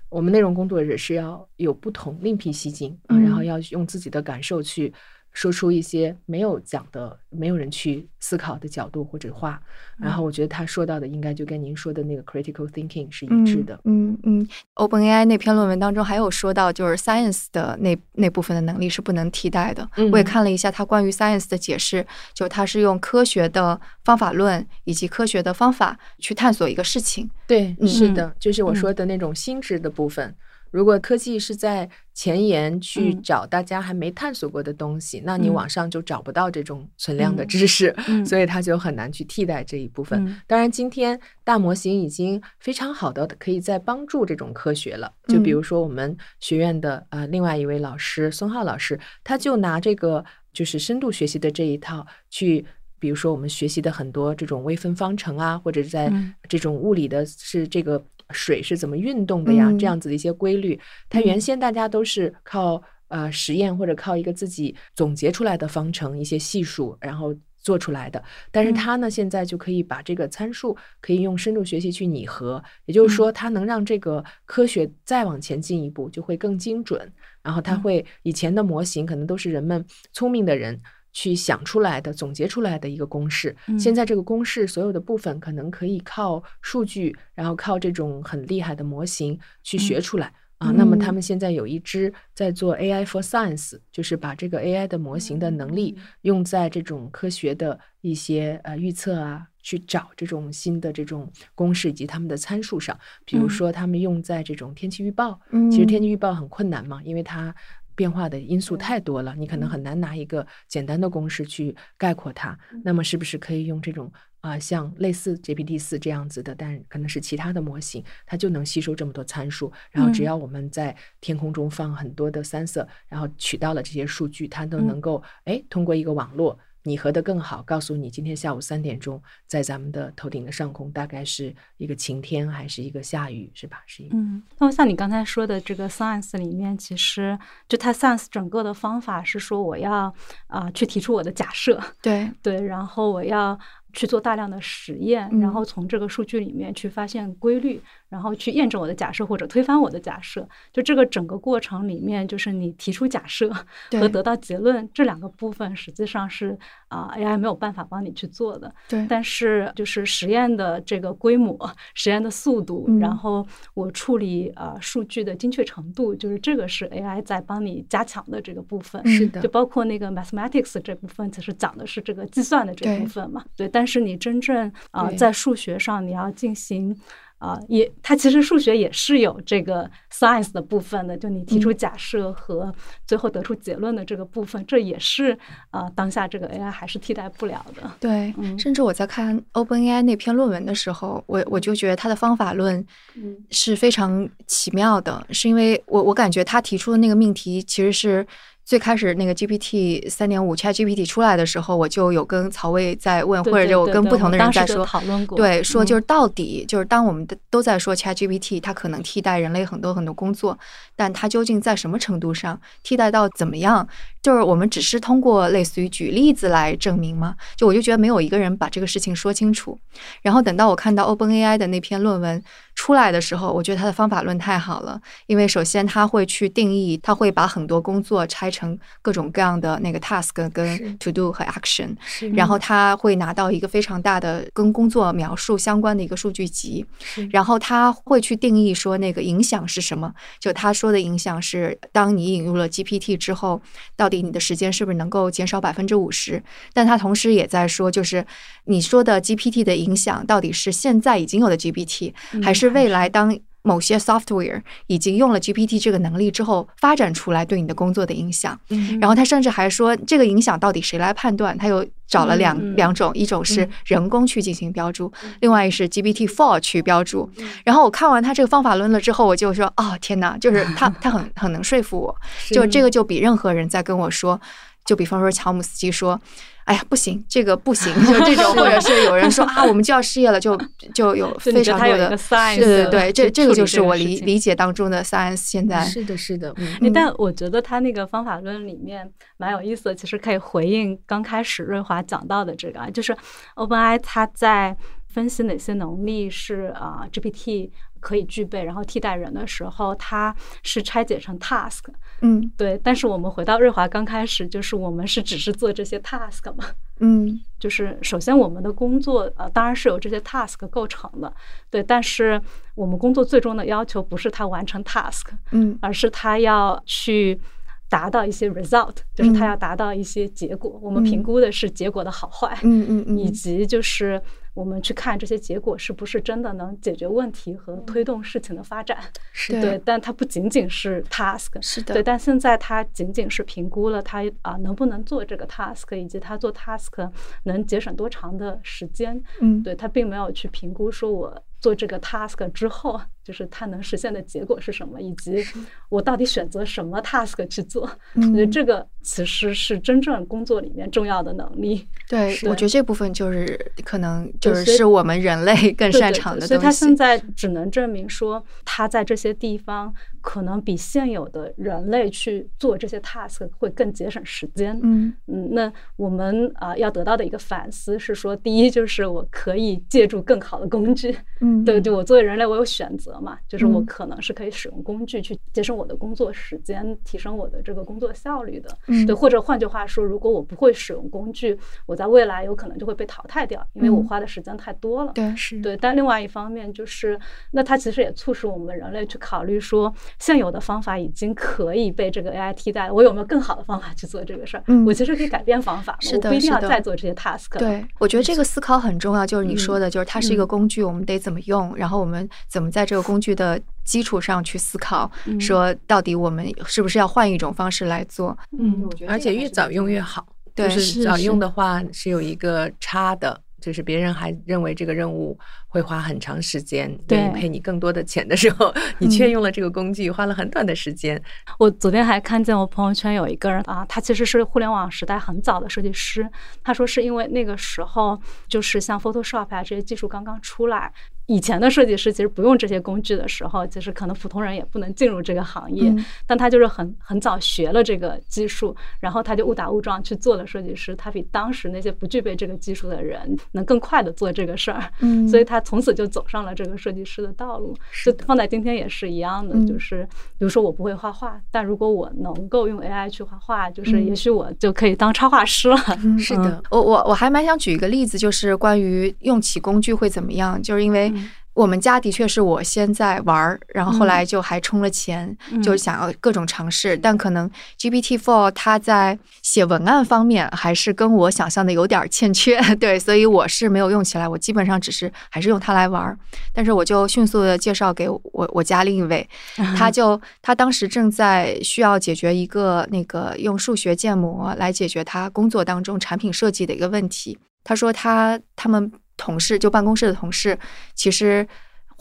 我们内容工作者是要有不同，另辟蹊径啊，然后嗯。要用自己的感受去说出一些没有讲的、没有人去思考的角度或者话。然后我觉得他说到的应该就跟您说的那个 critical thinking 是一致的。嗯嗯，OpenAI 那篇论文当中还有说到，就是 science 的那那部分的能力是不能替代的。嗯我也看了一下他关于 science 的解释，就他是用科学的方法论以及科学的方法去探索一个事情。对，嗯是的，就是我嗯说的那种心智的部分。如果科技是在前沿去嗯找大家还没探索过的东西，那你嗯网上就找不到这种存量的嗯知识，嗯所以它就很难去替代这一部分。嗯当然，今天大模型已经非常好的可以在帮助这种科学了。就比嗯如说我们学院的呃另外一位老师孙浩老师，他就拿这个就是深度学习的这一套去。比如说，我们学习的很多这种微分方程啊，或者是在嗯这种物理的是这个水是怎么运动的呀，嗯这样子的一些规律，它原先大家都是靠呃实验或者靠一个自己总结出来的方程一些系数，然后做出来的。但是嗯它呢，现在就可以把这个参数可以用深度学习去拟合，也就是说，它能让这个科学再往前进一步，就会更精准。然后它嗯会以前的模型可能都是人们聪明的人。去想出来的、总结出来的一个公式，嗯。现在这个公式所有的部分可能可以靠数据，然后靠这种很厉害的模型去学出来。啊，那么他嗯。们现在有一支在做 AI for Science，就是把这个 AI 的模型的能力用在这种科学的一些呃预测啊，去找这种新的这种公式以及他们的参数上。比如嗯。说，他们用在这种天气预报，嗯其实天气预报很困难嘛，因为它变化的因素太多了，你可能很难拿一个简单的公式去概括它。那么是不是可以用这种啊、像类似 GPT 四这样子的，但可能是其他的模型，它就能吸收这么多参数，然后只嗯要我们在天空中放很多的 sensor，然后取到了这些数据，它都嗯能够哎通过一个网络。拟合的更好，告诉你今天下午三点钟，在咱们的头顶的上空，大概是一个晴天还是一个下雨，是吧？是一个嗯，那么像你刚才说的这个 science 里面，其实就它 science 整个的方法是说，我要啊、去提出我的假设，对，对，然后我要去做大量的实验，嗯然后从这个数据里面去发现规律，然后去验证我的假设或者推翻我的假设。就这个整个过程里面，就是你提出假设和得到结论这两个部分，实际上是啊、AI 没有办法帮你去做的。对，但是就是实验的这个规模、实验的速度，嗯然后我处理呃数据的精确程度，就是这个是 AI 在帮你加强的这个部分。嗯是的就包括那个 mathematics 这部分，其实讲的是这个计算的这部分嘛。对，但是你真正啊、对在数学上你要进行。啊、也，它其实数学也是有这个 science 的部分的，就你提出嗯假设和最后得出结论的这个部分，这也是啊、当下这个 AI 还是替代不了的。对，嗯甚至我在看 OpenAI 那篇论文的时候，我我就觉得它的方法论嗯是非常奇妙的，是因为我我感觉他提出的那个命题其实是最开始那个 GPT 三点五 Chat GPT 出来的时候，我就有跟曹魏在问，对或者就我跟不同的人在说，讨论过，对，说就是嗯到底、就是当我们的都在说 Chat GPT 它可能替代人类很多很多工作，但它究竟在什么程度上替代到怎么样？就是我们只是通过类似于举例子来证明吗？就我就觉得没有一个人把这个事情说清楚。然后等到我看到 OpenAI 的那篇论文出来的时候，我觉得他的方法论太好了，因为首先他会去定义，他会把很多工作拆成各种各样的那个 task 跟 to do 和 action，是然后他会拿到一个非常大的跟工作描述相关的一个数据集，是然后他会去定义说那个影响是什么。就他说的影响是，当你引入了 GPT 之后，到底你的时间是不是能够减少百分之五十？但他同时也在说，就是你说的 GPT 的影响到底是现在已经有的 GPT，嗯还是未来当某些 software 已经用了 GPT 这个能力之后发展出来对你的工作的影响？嗯然后他甚至还说，这个影响到底谁来判断？他又找了两、两种，一种是嗯人工去进行标注，另外一是 GPT four 去标注。嗯然后我看完他这个方法论了之后，我就说，哦天哪，就是他 他很很能说服我，就这个就比任何人在跟我说，就比方说乔姆斯基说。哎呀，不行，这个不行，就这种，或者是有人说 啊，我们就要失业了，就就有非常多的 science 对对对，这这个就是我理理解当中的 science 现在是的，是的，嗯诶但我觉得他那个方法论里面蛮有意思的，其实可以回应刚开始瑞华讲到的这个啊，就是 OpenAI 它在分析哪些能力是啊、GPT 可以具备，然后替代人的时候，它是拆解成 task。嗯。对，但是我们回到瑞华刚开始，就是我们是只是做这些 task 嘛，嗯。就是首先我们的工作呃当然是由这些 task 构成的，对，但是我们工作最终的要求不是他完成 task，嗯。而是他要去达到一些 result，就是他嗯要达到一些结果。我们嗯。评估的是结果的好坏，嗯嗯嗯，以及就是我们去看这些结果是不是真的能解决问题和推动事情的发展。是对对，但它不仅仅是 task，是的，对，但现在它仅仅是评估了它啊能不能做这个 task，以及它做 task 能节省多长的时间。嗯对，它并没有去评估说我做这个 task 之后，就是它能实现的结果是什么，以及我到底选择什么 task 去做。我觉得嗯这个其实是真正工作里面重要的能力。对，我觉得这部分就是可能就是是我们人类更擅长的对所以他。现在只能证明说，他在这些地方可能比现有的人类去做这些 task 会更节省时间。嗯嗯，那我们啊、呃要得到的一个反思是说，第一就是我可以借助更好的工具，嗯，对，就我作为人类，我有选择嘛，就是我嗯可能是可以使用工具去节省我的工作时间，提升我的这个工作效率的。嗯对，或者换句话说，如果我不会使用工具，我在未来有可能就会被淘汰掉，因为我嗯花的时间太多了。对是对，但另外一方面就是，那它其实也促使我们人类去考虑说，现有的方法已经可以被这个 AI 替代了，我有没有更好的方法去做这个事儿？嗯我其实可以改变方法嘛，是的我不一定要再做这些 task。对，我觉得这个思考很重要，就是你说嗯的，就是它是一个嗯工具，我们得怎么用，然后我们怎么在这个工具的基础上去思考，嗯说到底我们是不是要换一种方式来做？嗯，而且越早用越好。对就是早用的话是有一个差的，就是别人还认为这个任务会花很长时间，对愿意赔你更多的钱的时候，你却用了这个工具，花了很短的时间。我昨天还看见我朋友圈有一个人啊，他其实是互联网时代很早的设计师。他说是因为那个时候就是像 Photoshop 啊这些技术刚刚出来，以前的设计师其实不用这些工具的时候，其实可能普通人也不能进入这个行业。嗯但他就是很很早学了这个技术，然后他就误打误撞去做了设计师。他比当时那些不具备这个技术的人能更快的做这个事儿。嗯所以他从此就走上了这个设计师的道路。就放在今天也是一样的，嗯就是比如说我不会画画，但如果我能够用 AI 去画画，就是嗯也许我就可以当插画师了。嗯是的，我我我还蛮想举一个例子，就是关于用起工具会怎么样，就是因为嗯我们家的确是我先在玩儿，然后后来就还充了钱，嗯。就想要各种尝试，但可能 GPT Four 它在写文案方面还是跟我想象的有点儿欠缺，对，所以我是没有用起来，我基本上只是还是用它来玩儿，但是我就迅速的介绍给我我家另一位，他 就他当时正在需要解决一个那个用数学建模来解决他工作当中产品设计的一个问题。他说他他们同事就办公室的同事，其实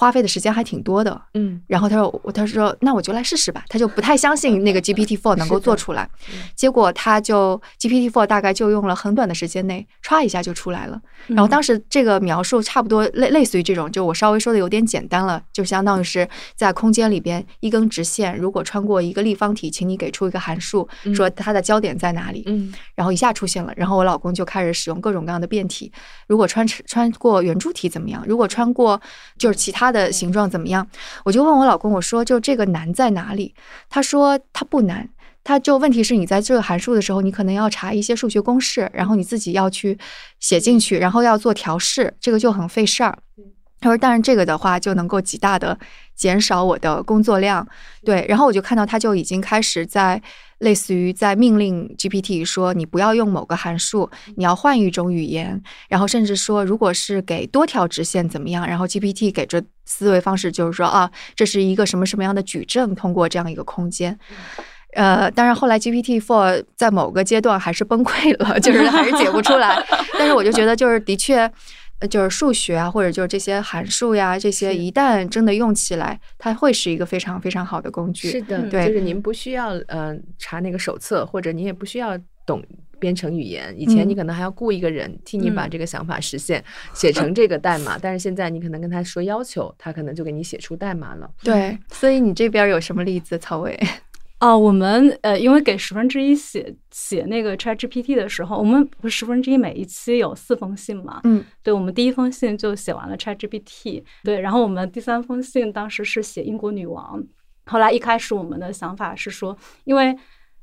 花费的时间还挺多的。嗯。然后他说，我他说那我就来试试吧，他就不太相信那个 GPT Four 能够做出来。嗯，结果他就 GPT Four 大概就用了很短的时间内，歘一下就出来了。然后当时这个描述差不多类类似于这种，就我稍微说的有点简单了，就相当于是在空间里边一根直线，如果穿过一个立方体，请你给出一个函数，嗯。说它的焦点在哪里。嗯。然后一下出现了，然后我老公就开始使用各种各样的变体，如果穿穿过圆柱体怎么样？如果穿过就是其他的形状怎么样？我就问我老公，我说就这个难在哪里？他说他不难。他就问题是你在这个函数的时候，你可能要查一些数学公式，然后你自己要去写进去，然后要做调试，这个就很费事儿。他说：“但是，这个的话就能够极大的减少我的工作量。”对，然后我就看到他就已经开始在类似于在命令 GPT 说你不要用某个函数，你要换一种语言，然后甚至说如果是给多条直线怎么样，然后 GPT 给这思维方式就是说啊，这是一个什么什么样的矩阵，通过这样一个空间。呃，当然后来 GPT Four 在某个阶段还是崩溃了，就是还是解不出来。但是我就觉得，就是的确，就是数学啊，或者就是这些函数呀，这些一旦真的用起来，它会是一个非常非常好的工具。是的，嗯对就是您不需要呃查那个手册，或者您也不需要懂编程语言。以前嗯你可能还要雇一个人替你把嗯这个想法实现，写成这个代码，但是现在你可能跟他说要求，他可能就给你写出代码了。对，所以你这边有什么例子，曹伟？哦，我们呃，因为给十分之一写写那个 Chat GPT 的时候，我们不是十分之一每一期有四封信嘛？嗯，对，我们第一封信就写完了 Chat GPT，对，然后我们第三封信当时是写英国女王，后来一开始我们的想法是说，因为。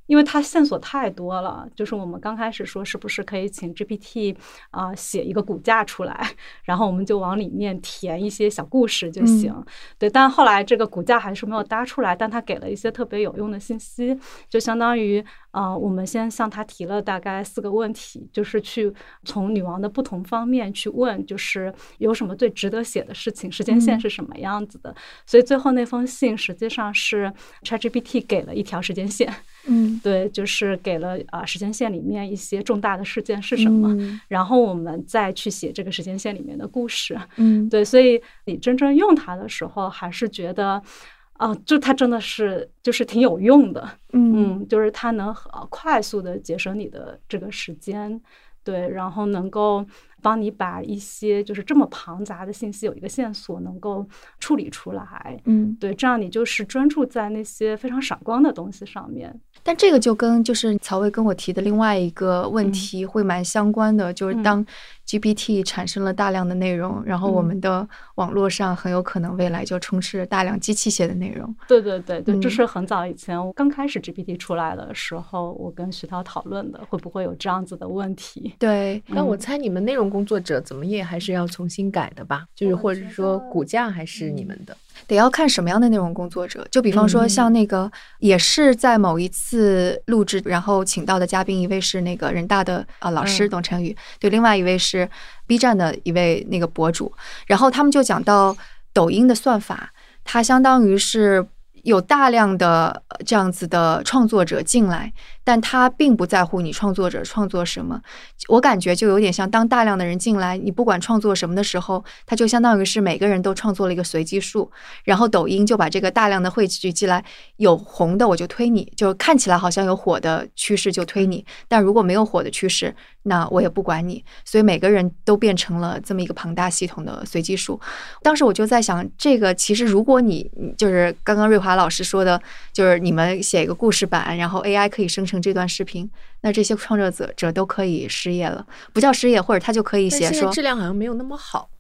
因为它线索太多了，就是我们刚开始说是不是可以请 GPT 啊、写一个骨架出来，然后我们就往里面填一些小故事就行。对，但后来这个骨架还是没有搭出来，但它给了一些特别有用的信息，就相当于呃，我们先向他提了大概四个问题，就是去从女王的不同方面去问，就是有什么最值得写的事情，时间线嗯是什么样子的。所以最后那封信实际上是 ChatGPT 给了一条时间线，嗯 对，就是给了啊、时间线里面一些重大的事件是什么，嗯然后我们再去写这个时间线里面的故事。嗯，对，所以你真正用它的时候，还是觉得，啊、就它真的是就是挺有用的，嗯。嗯，就是它能很快速的节省你的这个时间，对，然后能够帮你把一些就是这么庞杂的信息有一个线索能够处理出来，嗯，对，这样你就是专注在那些非常闪光的东西上面，但这个就跟就是曹魏跟我提的另外一个问题会蛮相关的，就是嗯。当 GPT 产生了大量的内容，然后我嗯们的网络上很有可能未来就充斥着大量机器写的内容。对对对对，这嗯是很早以前我刚开始 GPT 出来的时候，我跟徐涛讨论的，会不会有这样子的问题？对，但我嗯猜你们内容工作者怎么也还是要重新改的吧？就是或者说骨架还是你们的。得要看什么样的内容工作者。就比方说，嗯像那个也是在某一次录制，然后请到的嘉宾，一位是那个人大的呃老师嗯董晨宇，对，另外一位是 B 站的一位那个博主，然后他们就讲到抖音的算法，它相当于是。有大量的这样子的创作者进来，但他并不在乎你创作者创作什么。我感觉就有点像，当大量的人进来，你不管创作什么的时候，它就相当于是每个人都创作了一个随机数，然后抖音就把这个大量的汇聚进来，有红的我就推你，就看起来好像有火的趋势就推你，但如果没有火的趋势，那我也不管你。所以每个人都变成了这么一个庞大系统的随机数。当时我就在想，这个其实如果你就是刚刚瑞华老师说的，就是你们写一个故事版，然后 AI 可以生成这段视频，那这些创作者者都可以失业了，不叫失业，或者他就可以写说质量好像没有那么好。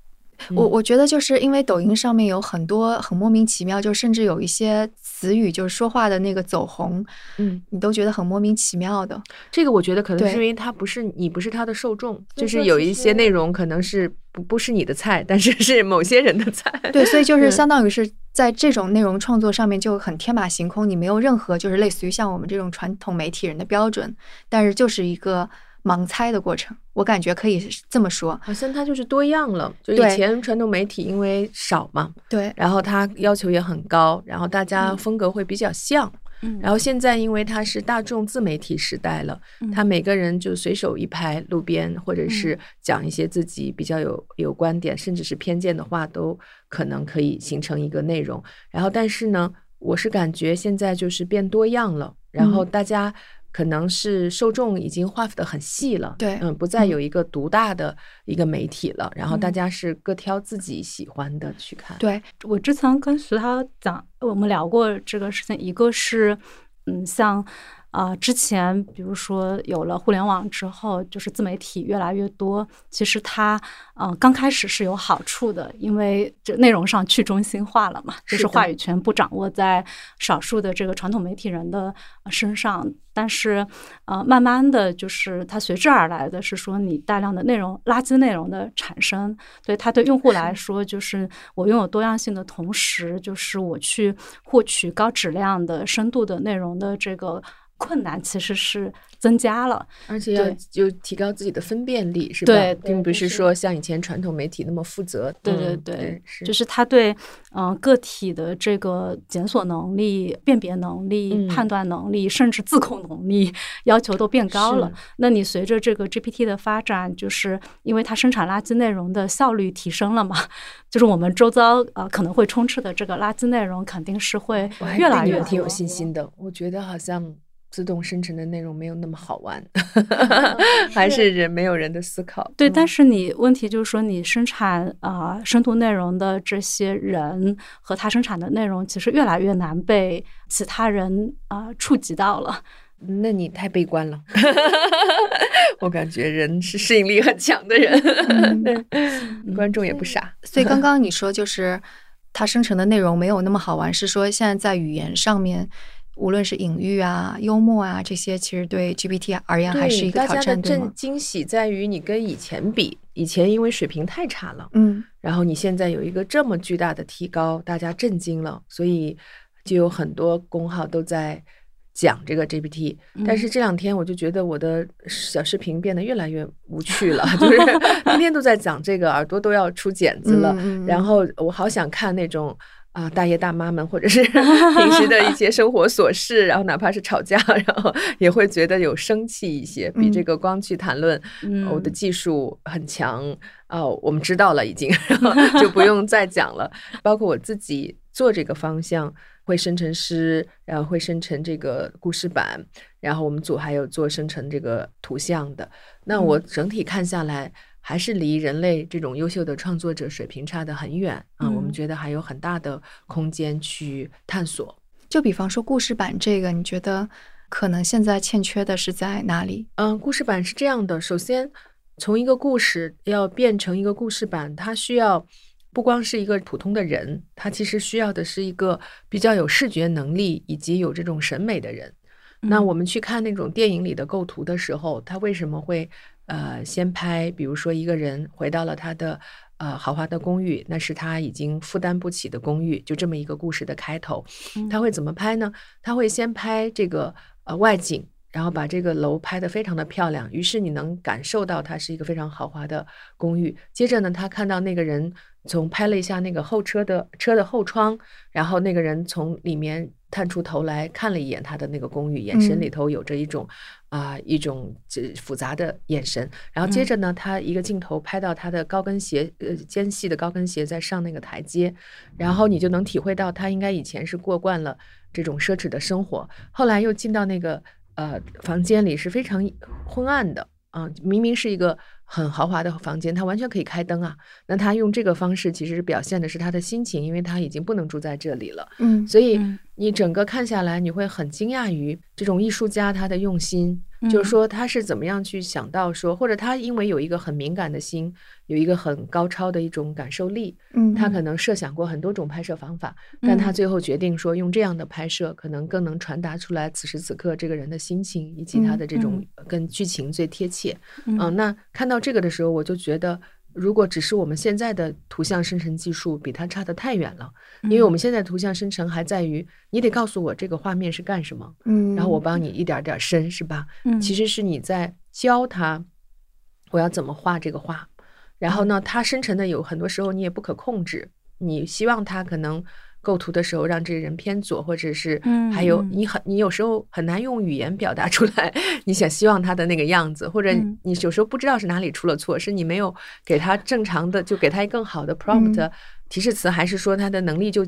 我我觉得就是因为抖音上面有很多很莫名其妙，就甚至有一些词语，就是说话的那个走红，嗯，你都觉得很莫名其妙的。这个我觉得可能是因为它不是你不是它的受众，就是有一些内容可能是不不是你的菜，但是是某些人的菜。对，所以就是嗯相当于是在这种内容创作上面就很天马行空，你没有任何就是类似于像我们这种传统媒体人的标准，但是就是一个盲猜的过程。我感觉可以这么说。好像它就是多样了，就以前传统媒体因为少嘛，对，然后它要求也很高，然后大家嗯风格会比较像。嗯然后现在因为它是大众自媒体时代了，嗯他每个人就随手一拍，路边或者是讲一些自己比较有有观点，甚至是偏见的话，都可能可以形成一个内容。然后，但是呢，我是感觉现在就是变多样了，然后大家可能是受众已经划分的很细了，对嗯，不再有一个独大的一个媒体了，然后大嗯家是各挑自己喜欢的去看。对，我之前跟徐涛讲，我们聊过这个事情，一个是，嗯，像啊、之前比如说有了互联网之后，就是自媒体越来越多，其实它呃刚开始是有好处的，因为这内容上去中心化了嘛，就是话语权不掌握在少数的这个传统媒体人的呃身上。但是，呃，慢慢的就是它随之而来的是说，你大量的内容垃圾内容的产生，对它对用户来说，就是我拥有多样性的同时，就是我去获取高质量的、深度的内容的这个困难其实是增加了。而且要就提高自己的分辨力，是吧？对对并不是是说像以前传统媒体那么负责。对嗯对对，是就是他对嗯、呃个体的这个检索能力、辨别能力、嗯判断能力，甚至自控能力要求都变高了。那你随着这个 GPT 的发展，就是因为它生产垃圾内容的效率提升了嘛，就是我们周遭呃可能会充斥的这个垃圾内容肯定是会越来越挺有信心的。我觉得好像自动生成的内容没有那么好玩，还是人没有人的思考。对，嗯但是你问题就是说，你生产啊、呃深度内容的这些人和他生产的内容，其实越来越难被其他人啊、呃触及到了。那你太悲观了。我感觉人是适应力很强的人，对，观众也不傻。所以刚刚你说就是它生成的内容没有那么好玩，是说现在在语言上面，无论是隐喻啊、幽默啊这些，其实对 GPT 而言还是一个大家的挑战，对吗震？惊喜在于你跟以前比，以前因为水平太差了，嗯然后你现在有一个这么巨大的提高，大家震惊了，所以就有很多公号都在讲这个 GPT。但嗯是这两天我就觉得我的小视频变得越来越无趣了，就是天天都在讲这个，耳朵都要出茧子了。然后我好想看那种。啊，大爷大妈们，或者是 平时的一些生活琐事，然后哪怕是吵架，然后也会觉得有生气一些，比嗯这个光去谈论嗯我的技术很强啊、我们知道了已经，然后就不用再讲了。包括我自己做这个方向，会生成诗，然后会生成这个故事版，然后我们组还有做生成这个图像的。那我整体看下来，还是离人类这种优秀的创作者水平差得很远啊、我们嗯觉得还有很大的空间去探索。就比方说故事版这个，你觉得可能现在欠缺的是在哪里？嗯，故事版是这样的，首先从一个故事要变成一个故事版，它需要不光是一个普通的人，他其实需要的是一个比较有视觉能力以及有这种审美的人。那嗯我们去看那种电影里的构图的时候，他为什么会呃先拍，比如说一个人回到了他的呃豪华的公寓，那是他已经负担不起的公寓，就这么一个故事的开头。他会怎么拍呢？他会先拍这个呃外景，然后把这个楼拍得非常的漂亮，于是你能感受到它是一个非常豪华的公寓。接着呢，他看到那个人从拍了一下那个后车的车的后窗，然后那个人从里面探出头来看了一眼他的那个公寓，眼神嗯里头有着一种啊、一种这复杂的眼神。然后接着呢，他一个镜头拍到他的高跟鞋，呃，尖细的高跟鞋在上那个台阶，然后你就能体会到他应该以前是过惯了这种奢侈的生活，后来又进到那个呃房间里是非常昏暗的啊、明明是一个很豪华的房间，他完全可以开灯啊。那他用这个方式其实表现的是他的心情，因为他已经不能住在这里了。嗯所以嗯你整个看下来，你会很惊讶于这种艺术家他的用心，嗯就是说他是怎么样去想到说，或者他因为有一个很敏感的心，有一个很高超的一种感受力，嗯他可能设想过很多种拍摄方法，但他嗯最后决定说用这样的拍摄，可能更能传达出来此时此刻这个人的心情以及他的这种跟剧情最贴切。嗯，那看到这个的时候，我就觉得。如果只是我们现在的图像生成技术比它差得太远了，因为我们现在图像生成还在于你得告诉我这个画面是干什么，嗯，然后我帮你一点点儿生，是吧？嗯。其实是你在教他我要怎么画这个画，然后呢，它生成的有很多时候你也不可控制，你希望它可能构图的时候让这个人偏左，或者是嗯还有嗯。你很你有时候很难用语言表达出来，你想希望他的那个样子，或者嗯。你有时候不知道是哪里出了错，是你没有给他正常的，就给他一更好的 prompt、嗯提示词，还是说他的能力就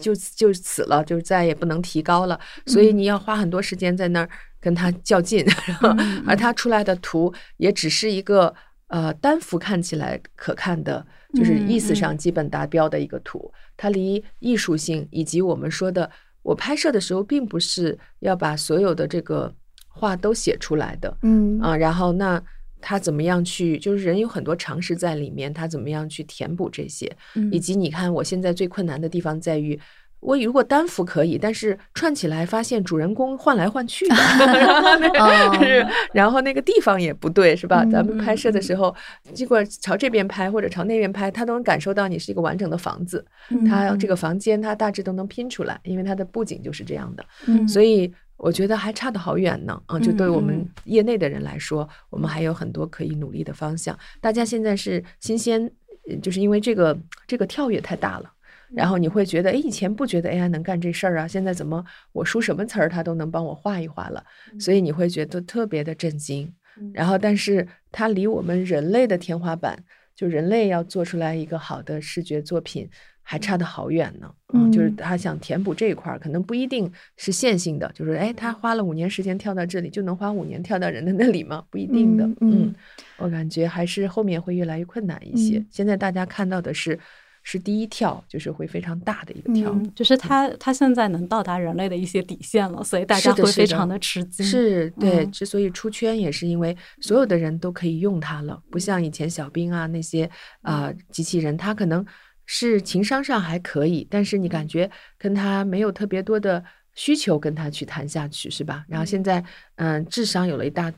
就就死了，就再也不能提高了，所以你要花很多时间在那儿跟他较劲，然后嗯而他出来的图也只是一个呃单幅看起来可看的，就是意思上基本达标的一个图，它离艺术性以及我们说的，我拍摄的时候并不是要把所有的这个话都写出来的，嗯啊，然后那他怎么样去，就是人有很多常识在里面，他怎么样去填补这些，嗯以及你看我现在最困难的地方在于。我如果单幅可以，但是串起来发现主人公换来换去的，然后那哦个，然后那个地方也不对，是吧？嗯咱们拍摄的时候，尽管朝这边拍或者朝那边拍，他都能感受到你是一个完整的房子，嗯它这个房间他大致都能拼出来，因为它的布景就是这样的。嗯所以我觉得还差得好远呢。啊，就对我们嗯业内的人来说，我们还有很多可以努力的方向。大家现在是新鲜，呃就是因为这个这个跳跃太大了。然后你会觉得，哎，以前不觉得 AI 能干这事儿啊，现在怎么我输什么词儿，它都能帮我画一画了，所以你会觉得特别的震惊。然后，但是它离我们人类的天花板，就人类要做出来一个好的视觉作品，还差得好远呢。嗯，就是嗯他想填补这一块儿，可能不一定是线性的，就是哎，他花了五年时间跳到这里，就能花五年跳到人的那里吗？不一定的。嗯嗯我感觉还是后面会越来越困难一些。嗯现在大家看到的是。是第一跳，就是会非常大的一个跳，嗯，就是它它现在能到达人类的一些底线了，所以大家会非常的吃惊。是对，嗯之所以出圈，也是因为所有的人都可以用它了，不像以前小兵啊那些啊、呃机器人，它可能是情商上还可以，但是你感觉跟他没有特别多的需求跟他去谈下去，是吧？然后现在嗯、智商有了一大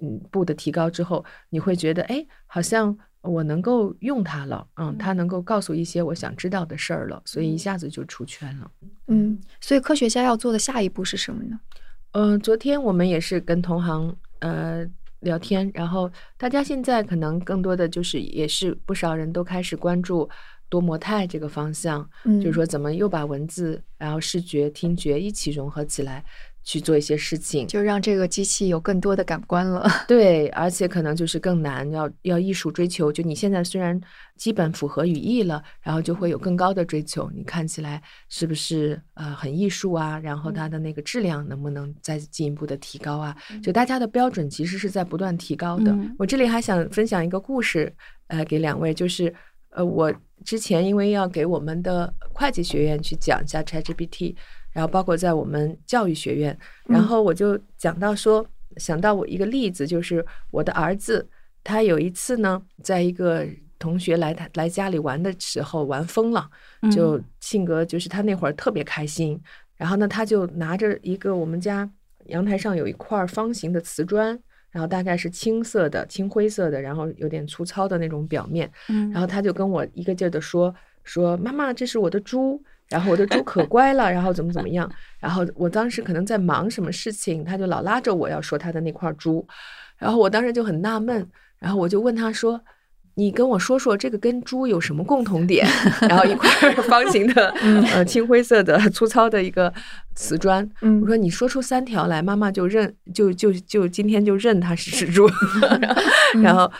嗯步的提高之后，你会觉得哎，好像。我能够用它了，嗯，它能够告诉一些我想知道的事儿了，所以一下子就出圈了。嗯，所以科学家要做的下一步是什么呢？嗯、昨天我们也是跟同行呃聊天，然后大家现在可能更多的就是也是不少人都开始关注多模态这个方向，嗯就是说怎么又把文字、然后视觉、听觉一起融合起来去做一些事情。就让这个机器有更多的感官了。对，而且可能就是更难，要要艺术追求。就你现在虽然基本符合语义了，然后就会有更高的追求。你看起来是不是呃很艺术啊？然后它的那个质量能不能再进一步的提高啊？就大家的标准其实是在不断提高的。嗯我这里还想分享一个故事，呃，给两位，就是呃，我之前因为要给我们的会计学院去讲一下 ChatGPT，然后包括在我们教育学院，然后我就讲到说，想到我一个例子，就是我的儿子，他有一次呢，在一个同学来他来家里玩的时候玩疯了，嗯就性格就是他那会儿特别开心，然后呢，他就拿着一个我们家阳台上有一块方形的瓷砖。然后大概是青色的、青灰色的，然后有点粗糙的那种表面。嗯，然后他就跟我一个劲儿的说说妈妈，这是我的猪，然后我的猪可乖了，然后怎么怎么样。然后我当时可能在忙什么事情，他就老拉着我要说他的那块猪，然后我当时就很纳闷，然后我就问他说。你跟我说说这个跟猪有什么共同点？然后一块 方形的，呃，青灰色的粗糙的一个瓷砖。嗯我说你说出三条来，妈妈就认，就就就今天就认它是蜘蛛。然后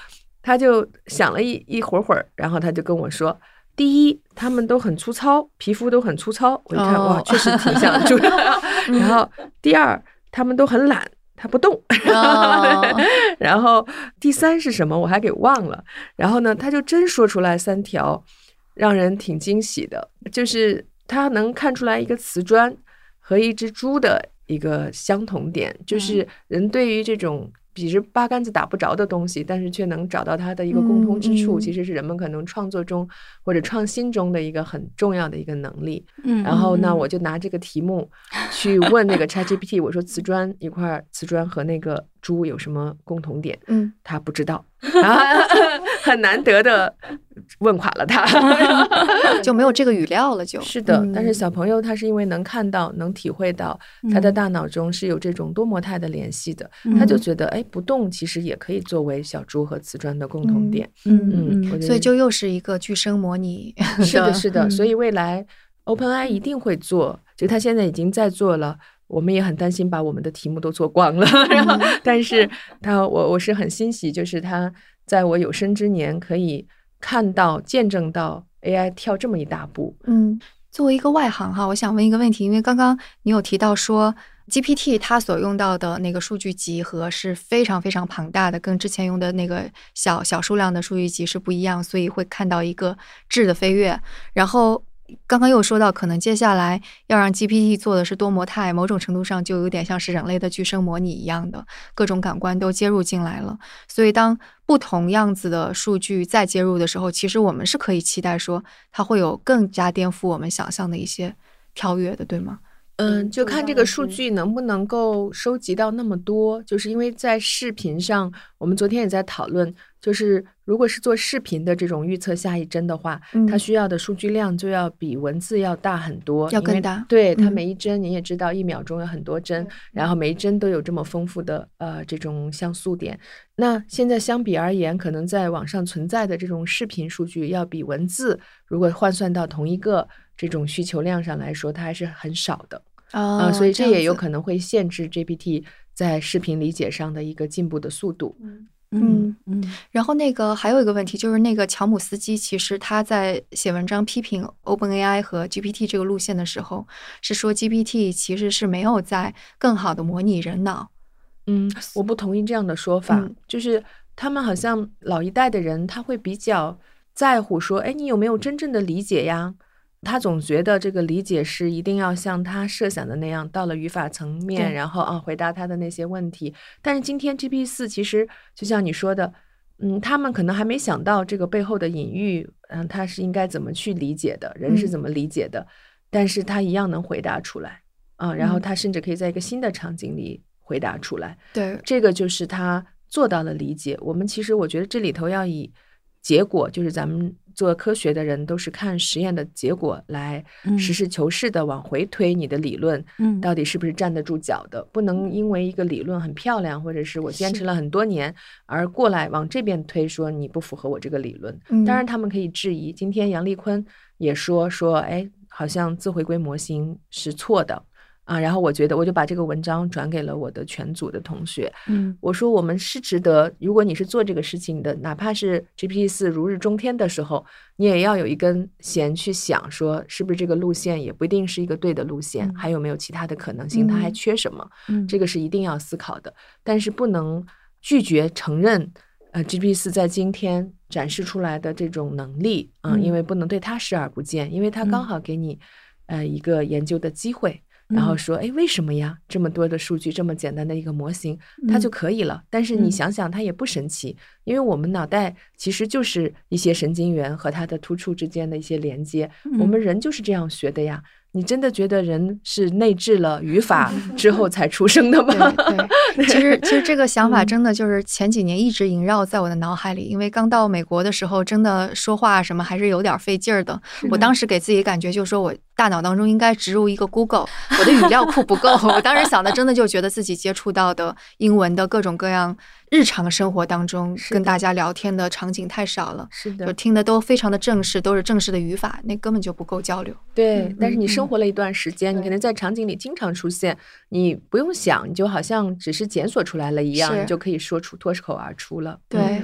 他就想了一一会儿会儿，然后他就跟我说：第一，他们都很粗糙，皮肤都很粗糙。我一看，哇哦，确实挺像猪的。然后第二，他们都很懒，他不动。哦 然后第三是什么？我还给忘了。然后呢，他就真说出来三条，让人挺惊喜的，就是他能看出来一个瓷砖和一只猪的一个相同点，就是人对于这种。其实八竿子打不着的东西，但是却能找到它的一个共通之处，其实是人们可能创作中或者创新中的一个很重要的一个能力。嗯，然后呢，嗯我就拿这个题目去问那个 ChatGPT，我说瓷砖一块儿瓷砖和那个猪有什么共同点？嗯，他不知道，然 后 很难得的问垮了他。就没有这个语料了，就是的，但是嗯小朋友他是因为能看到、能体会到，他的大脑中是有这种多模态的联系的，他就觉得哎，不动其实也可以作为小猪和瓷砖的共同点。嗯嗯，所以就又是一个具声模拟是的，是的，嗯所以未来 OpenAI 一定会做，就他现在已经在做了。我们也很担心把我们的题目都做光了，然后，但是他我我是很欣喜，就是他在我有生之年可以看到见证到 AI 跳这么一大步。嗯，作为一个外行哈，我想问一个问题，因为刚刚你有提到说 GPT 它所用到的那个数据集合是非常非常庞大的，跟之前用的那个小小数量的数据集是不一样，所以会看到一个质的飞跃，然后。刚刚又说到，可能接下来要让 GPT 做的是多模态，某种程度上就有点像是人类的具身模拟一样的，各种感官都接入进来了。所以，当不同样子的数据再接入的时候，其实我们是可以期待说，它会有更加颠覆我们想象的一些跳跃的，对吗？嗯，就看这个数据能不能够收集到那么多。就是因为在视频上，我们昨天也在讨论，就是如果是做视频的这种预测下一帧的话，它需要的数据量就要比文字要大很多，要更大。对它每一帧，你也知道，一秒钟有很多帧，然后每一帧都有这么丰富的呃这种像素点。那现在相比而言，可能在网上存在的这种视频数据，要比文字如果换算到同一个这种需求量上来说，它还是很少的。啊，所以这也有可能会限制 GPT 在视频理解上的一个进步的速度。嗯嗯嗯。然后那个还有一个问题，就是那个乔姆斯基，其实他在写文章批评 OpenAI 和 GPT 这个路线的时候，是说 GPT 其实是没有在更好的模拟人脑。嗯，我不同意这样的说法，就是他们好像老一代的人他会比较在乎说，哎，你有没有真正的理解呀？他总觉得这个理解是一定要像他设想的那样，到了语法层面，然后啊回答他的那些问题。但是今天 GPT 四其实就像你说的，嗯，他们可能还没想到这个背后的隐喻，嗯，他是应该怎么去理解的，人是怎么理解的，但是他一样能回答出来啊。然后他甚至可以在一个新的场景里回答出来。对，这个就是他做到了理解。我们其实我觉得这里头要以结果，就是咱们。做科学的人都是看实验的结果来实事求是的往回推你的理论，嗯，到底是不是站得住脚的？不能因为一个理论很漂亮，或者是我坚持了很多年而过来往这边推，说你不符合我这个理论。当然他们可以质疑。今天杨丽坤也说说，哎，好像自回归模型是错的。啊，然后我觉得我就把这个文章转给了我的全组的同学。嗯，我说我们是值得，如果你是做这个事情的，哪怕是 GPT 四如日中天的时候，你也要有一根弦去想，说是不是这个路线也不一定是一个对的路线，还有没有其他的可能性，它还缺什么？嗯，这个是一定要思考的，但是不能拒绝承认，呃，GPT 四在今天展示出来的这种能力嗯，因为不能对它视而不见，因为它刚好给你呃一个研究的机会。然后说，哎，为什么呀？这么多的数据，这么简单的一个模型，它就可以了。但是你想想，它也不神奇，因为我们脑袋其实就是一些神经元和它的突触之间的一些连接，我们人就是这样学的呀。你真的觉得人是内置了语法 之后才出生的吗？对，其实其实这个想法真的就是前几年一直萦绕在我的脑海里。因为刚到美国的时候，真的说话什么还是有点费劲儿的。我当时给自己感觉就是说我大脑当中应该植入一个 Google，我的语料库不够。我当时想的真的就觉得自己接触到的英文的各种各样。日常生活当中跟大家聊天的场景太少了，是的，就听的都非常的正式，都是正式的语法，那根本就不够交流。对，但是你生活了一段时间，你可能在场景里经常出现，你不用想，你就好像只是检索出来了一样，你就可以说出脱口而出了。对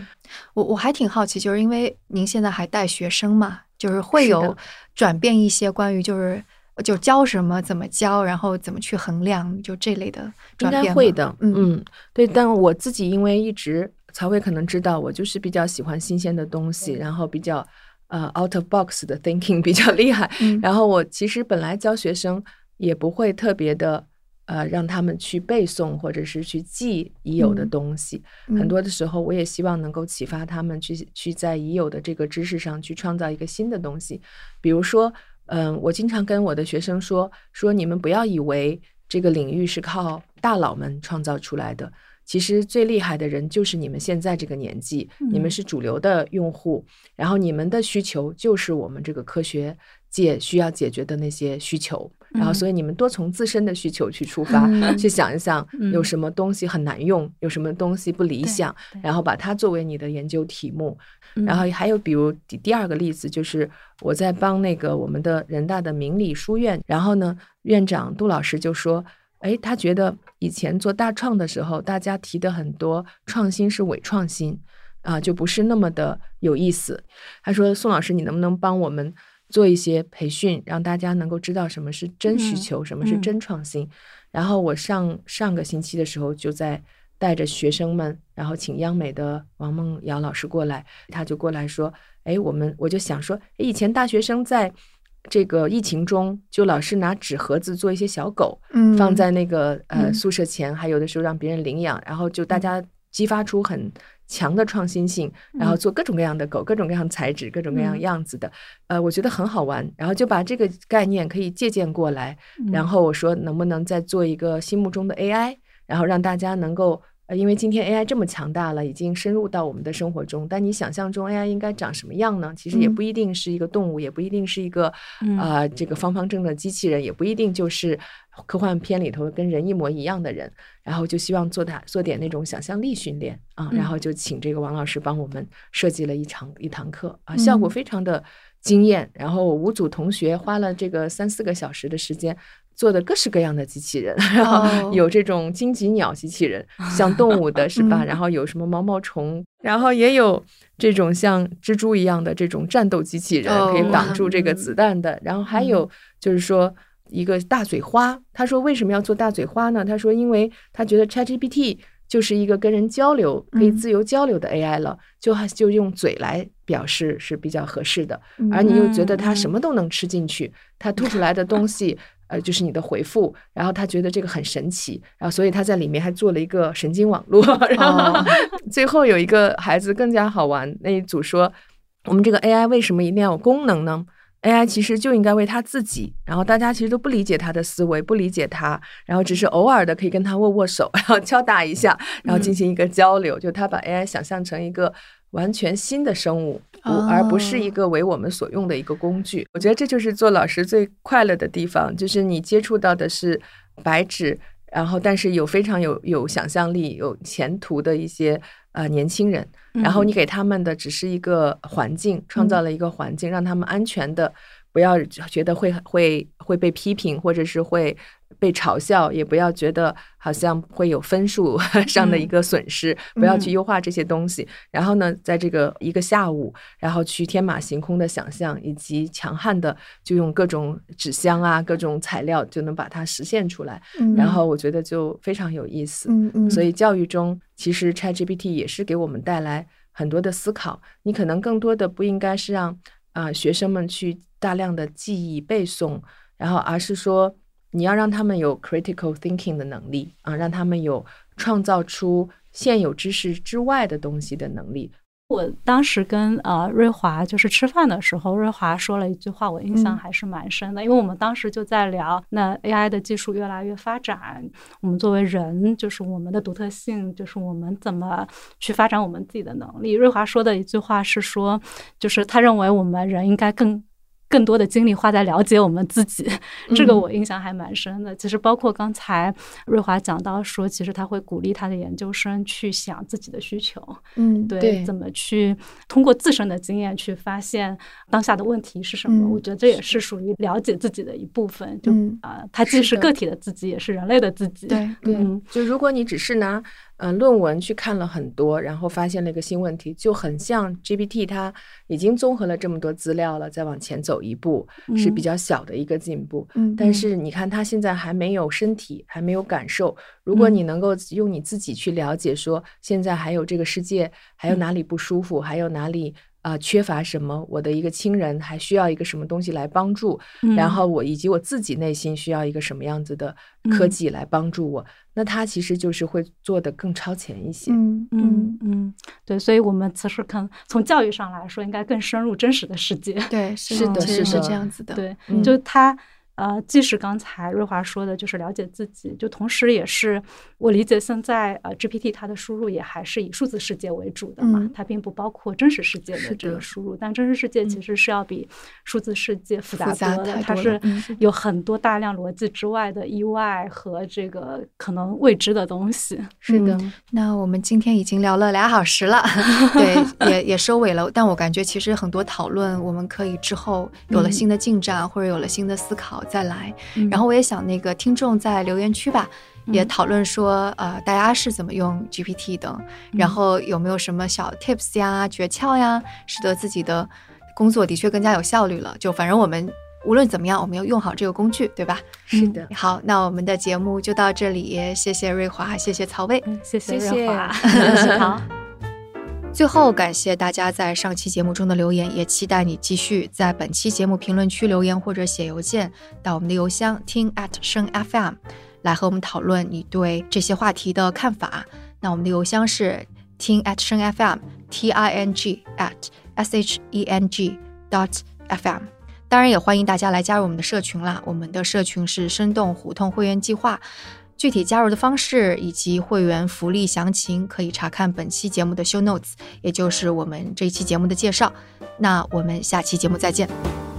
我我还挺好奇，就是因为您现在还带学生嘛，就是会有转变一些关于就是。就教什么，怎么教，然后怎么去衡量，就这类的应该会的，嗯嗯，对。但我自己因为一直曹伟可能知道，我就是比较喜欢新鲜的东西，然后比较呃 out of box 的 thinking 比较厉害。然后我其实本来教学生也不会特别的呃让他们去背诵或者是去记已有的东西，很多的时候我也希望能够启发他们去去在已有的这个知识上去创造一个新的东西，比如说。嗯，我经常跟我的学生说说，你们不要以为这个领域是靠大佬们创造出来的，其实最厉害的人就是你们现在这个年纪，你们是主流的用户，然后你们的需求就是我们这个科学界需要解决的那些需求，然后所以你们多从自身的需求去出发，嗯去想一想嗯有什么东西很难用，有什么东西不理想，然后把它作为你的研究题目。嗯然后还有比如第第二个例子就是我在帮那个我们的人大的明理书院，然后呢院长杜老师就说。哎，他觉得以前做大创的时候，大家提的很多创新是伪创新，啊，就不是那么的有意思。他说：“宋老师，你能不能帮我们做一些培训，让大家能够知道什么是真需嗯求，什么是嗯真创新？”然后我上上个星期的时候，就在带着学生们，然后请央美的王梦瑶老师过来，他就过来说：“哎，我们我就想说，哎以前大学生在这个疫情中，就老是拿纸盒子做一些小狗，嗯放在那个呃嗯宿舍前，还有的时候让别人领养，然后就大家激发出很强的创新性，然后做各种各样的狗，各种各样的材质，各种各样嗯。样子的，呃，我觉得很好玩，然后就把这个概念可以借鉴过来，嗯。然后我说能不能再做一个心目中的 AI，然后让大家能够。呃，因为今天 AI 这么强大了，已经深入到我们的生活中。但你想象中 AI 应该长什么样呢？其实也嗯不一定是一个动物，也不一定是一个嗯啊、这个方方正正的机器人，也不一定就是科幻片里头跟人一模一样的人。然后就希望做点做点那种想象力训练啊，嗯然后就请这个王老师帮我们设计了一场一堂课啊，效果嗯非常的惊艳。然后五组同学花了这个三四个小时的时间。做的各式各样的机器人，然后哦有这种荆棘鸟机器人，像动物的是吧？嗯然后有什么毛毛虫，然后也有这种像蜘蛛一样的这种战斗机器人，可以哦挡住这个嗯子弹的。然后还有就是说一个大嘴花，他说为什么要做大嘴花呢？他说因为他觉得 ChatGPT 就是一个跟人交流可以嗯自由交流的 AI 了，就还就用嘴来表示是比较合适的。嗯而你又觉得它嗯什么都能吃进去，它吐出来的东西，呃，就是你的回复，然后他觉得这个很神奇，然后所以他在里面还做了一个神经网络，然后哦 最后有一个孩子更加好玩，那一组说，我们这个 AI 为什么一定要有功能呢？AI 其实就应该为他自己，然后大家其实都不理解他的思维，不理解他，然后只是偶尔的可以跟他握握手，然后敲打一下，然后进行一个交流，就他把 AI 想象成一个完全新的生物，不而不是一哦个为我们所用的一个工具。我觉得这就是做老师最快乐的地方，就是你接触到的是白纸，然后但是有非常有有想象力、有前途的一些呃年轻人，然后你给他们的只是一个环境，创造了一个环境，让他们安全的。不要觉得会会会被批评，或者是会被嘲笑，也不要觉得好像会有分数 上的一个损失，不要去优化这些东西。然后呢，在这个一个下午，然后去天马行空的想象，以及强悍的就用各种纸箱啊、各种材料就能把它实现出来。嗯然后我觉得就非常有意思。嗯嗯，所以教育中，其实 ChatGPT 也是给我们带来很多的思考。你可能更多的不应该是让啊、学生们去大量的记忆背诵，然后而是说你要让他们有 critical thinking 的能力啊，让他们有创造出现有知识之外的东西的能力。我当时跟呃瑞华就是吃饭的时候，瑞华说了一句话，我印象嗯还是蛮深的，因为我们当时就在聊，那 AI 的技术越来越发展，我们作为人，就是我们的独特性，就是我们怎么去发展我们自己的能力。瑞华说的一句话是说，就是他认为我们人应该更。更多的精力花在了解我们自己，这个嗯我印象还蛮深的。其实包括刚才瑞华讲到说，其实他会鼓励他的研究生去想自己的需求，嗯对，对怎么去通过自身的经验去发现当下的问题是什么？嗯我觉得这也是属于了解自己的一部分。就嗯啊、它既是个体的自己，也是人类的自己。对对嗯，就如果你只是拿嗯、呃论文去看了很多，然后发现了一个新问题，就很像 GPT，它已经综合了这么多资料了，再往前走一步是比嗯较小的一个进步。嗯，但嗯是你看，它现在还没有身体，还没有感受。如果你能够用你自己去了解，说现在还有这个世界，还有哪里不舒服，还有哪里啊、缺乏什么，我的一个亲人还需要一个什么东西来帮助，然嗯后我以及我自己内心需要一个什么样子的科嗯技来帮助我，那他其实就是会做的更超前一些。嗯嗯嗯，嗯，对，所以我们其实看从教育上来说，应该更深入真实的世界。对，是的是的是是这样子的，对，嗯就他呃，既是刚才瑞华说的，就是了解自己，就同时也是我理解现在呃 GPT 它的输入也还是以数字世界为主的嘛，它并不包括真实世界的这个输入，但真实世界其实是要比数字世界复杂多的，它是有很多大量逻辑之外的意外和这个可能未知的东西。是。的，那我们今天已经聊了俩小时了，对，也也收尾了，但我感觉其实很多讨论我们可以之后有了新的进展或者有了新的思考。再来，然后我也想那个听众在留言区吧，也讨论说，呃，大家是怎么用 GPT 的，然后有没有什么小 tips 呀、诀窍呀，使得自己的工作的确更加有效率了。就反正我们无论怎么样，我们要用好这个工具，对吧？是的。好，那我们的节目就到这里，谢谢瑞华，谢谢曹魏，谢谢瑞华，好。最后，感谢大家在上期节目中的留言，也期待你继续在本期节目评论区留言或者写邮件到我们的邮箱听 at 声 FM，来和我们讨论你对这些话题的看法。那我们的邮箱是听 at 声 FM t i n g at s h e n g dot f m。当然，也欢迎大家来加入我们的社群啦。我们的社群是生动胡同会员计划。具体加入的方式以及会员福利详情，可以查看本期节目的 show notes，也就是我们这一期节目的介绍。那我们下期节目再见。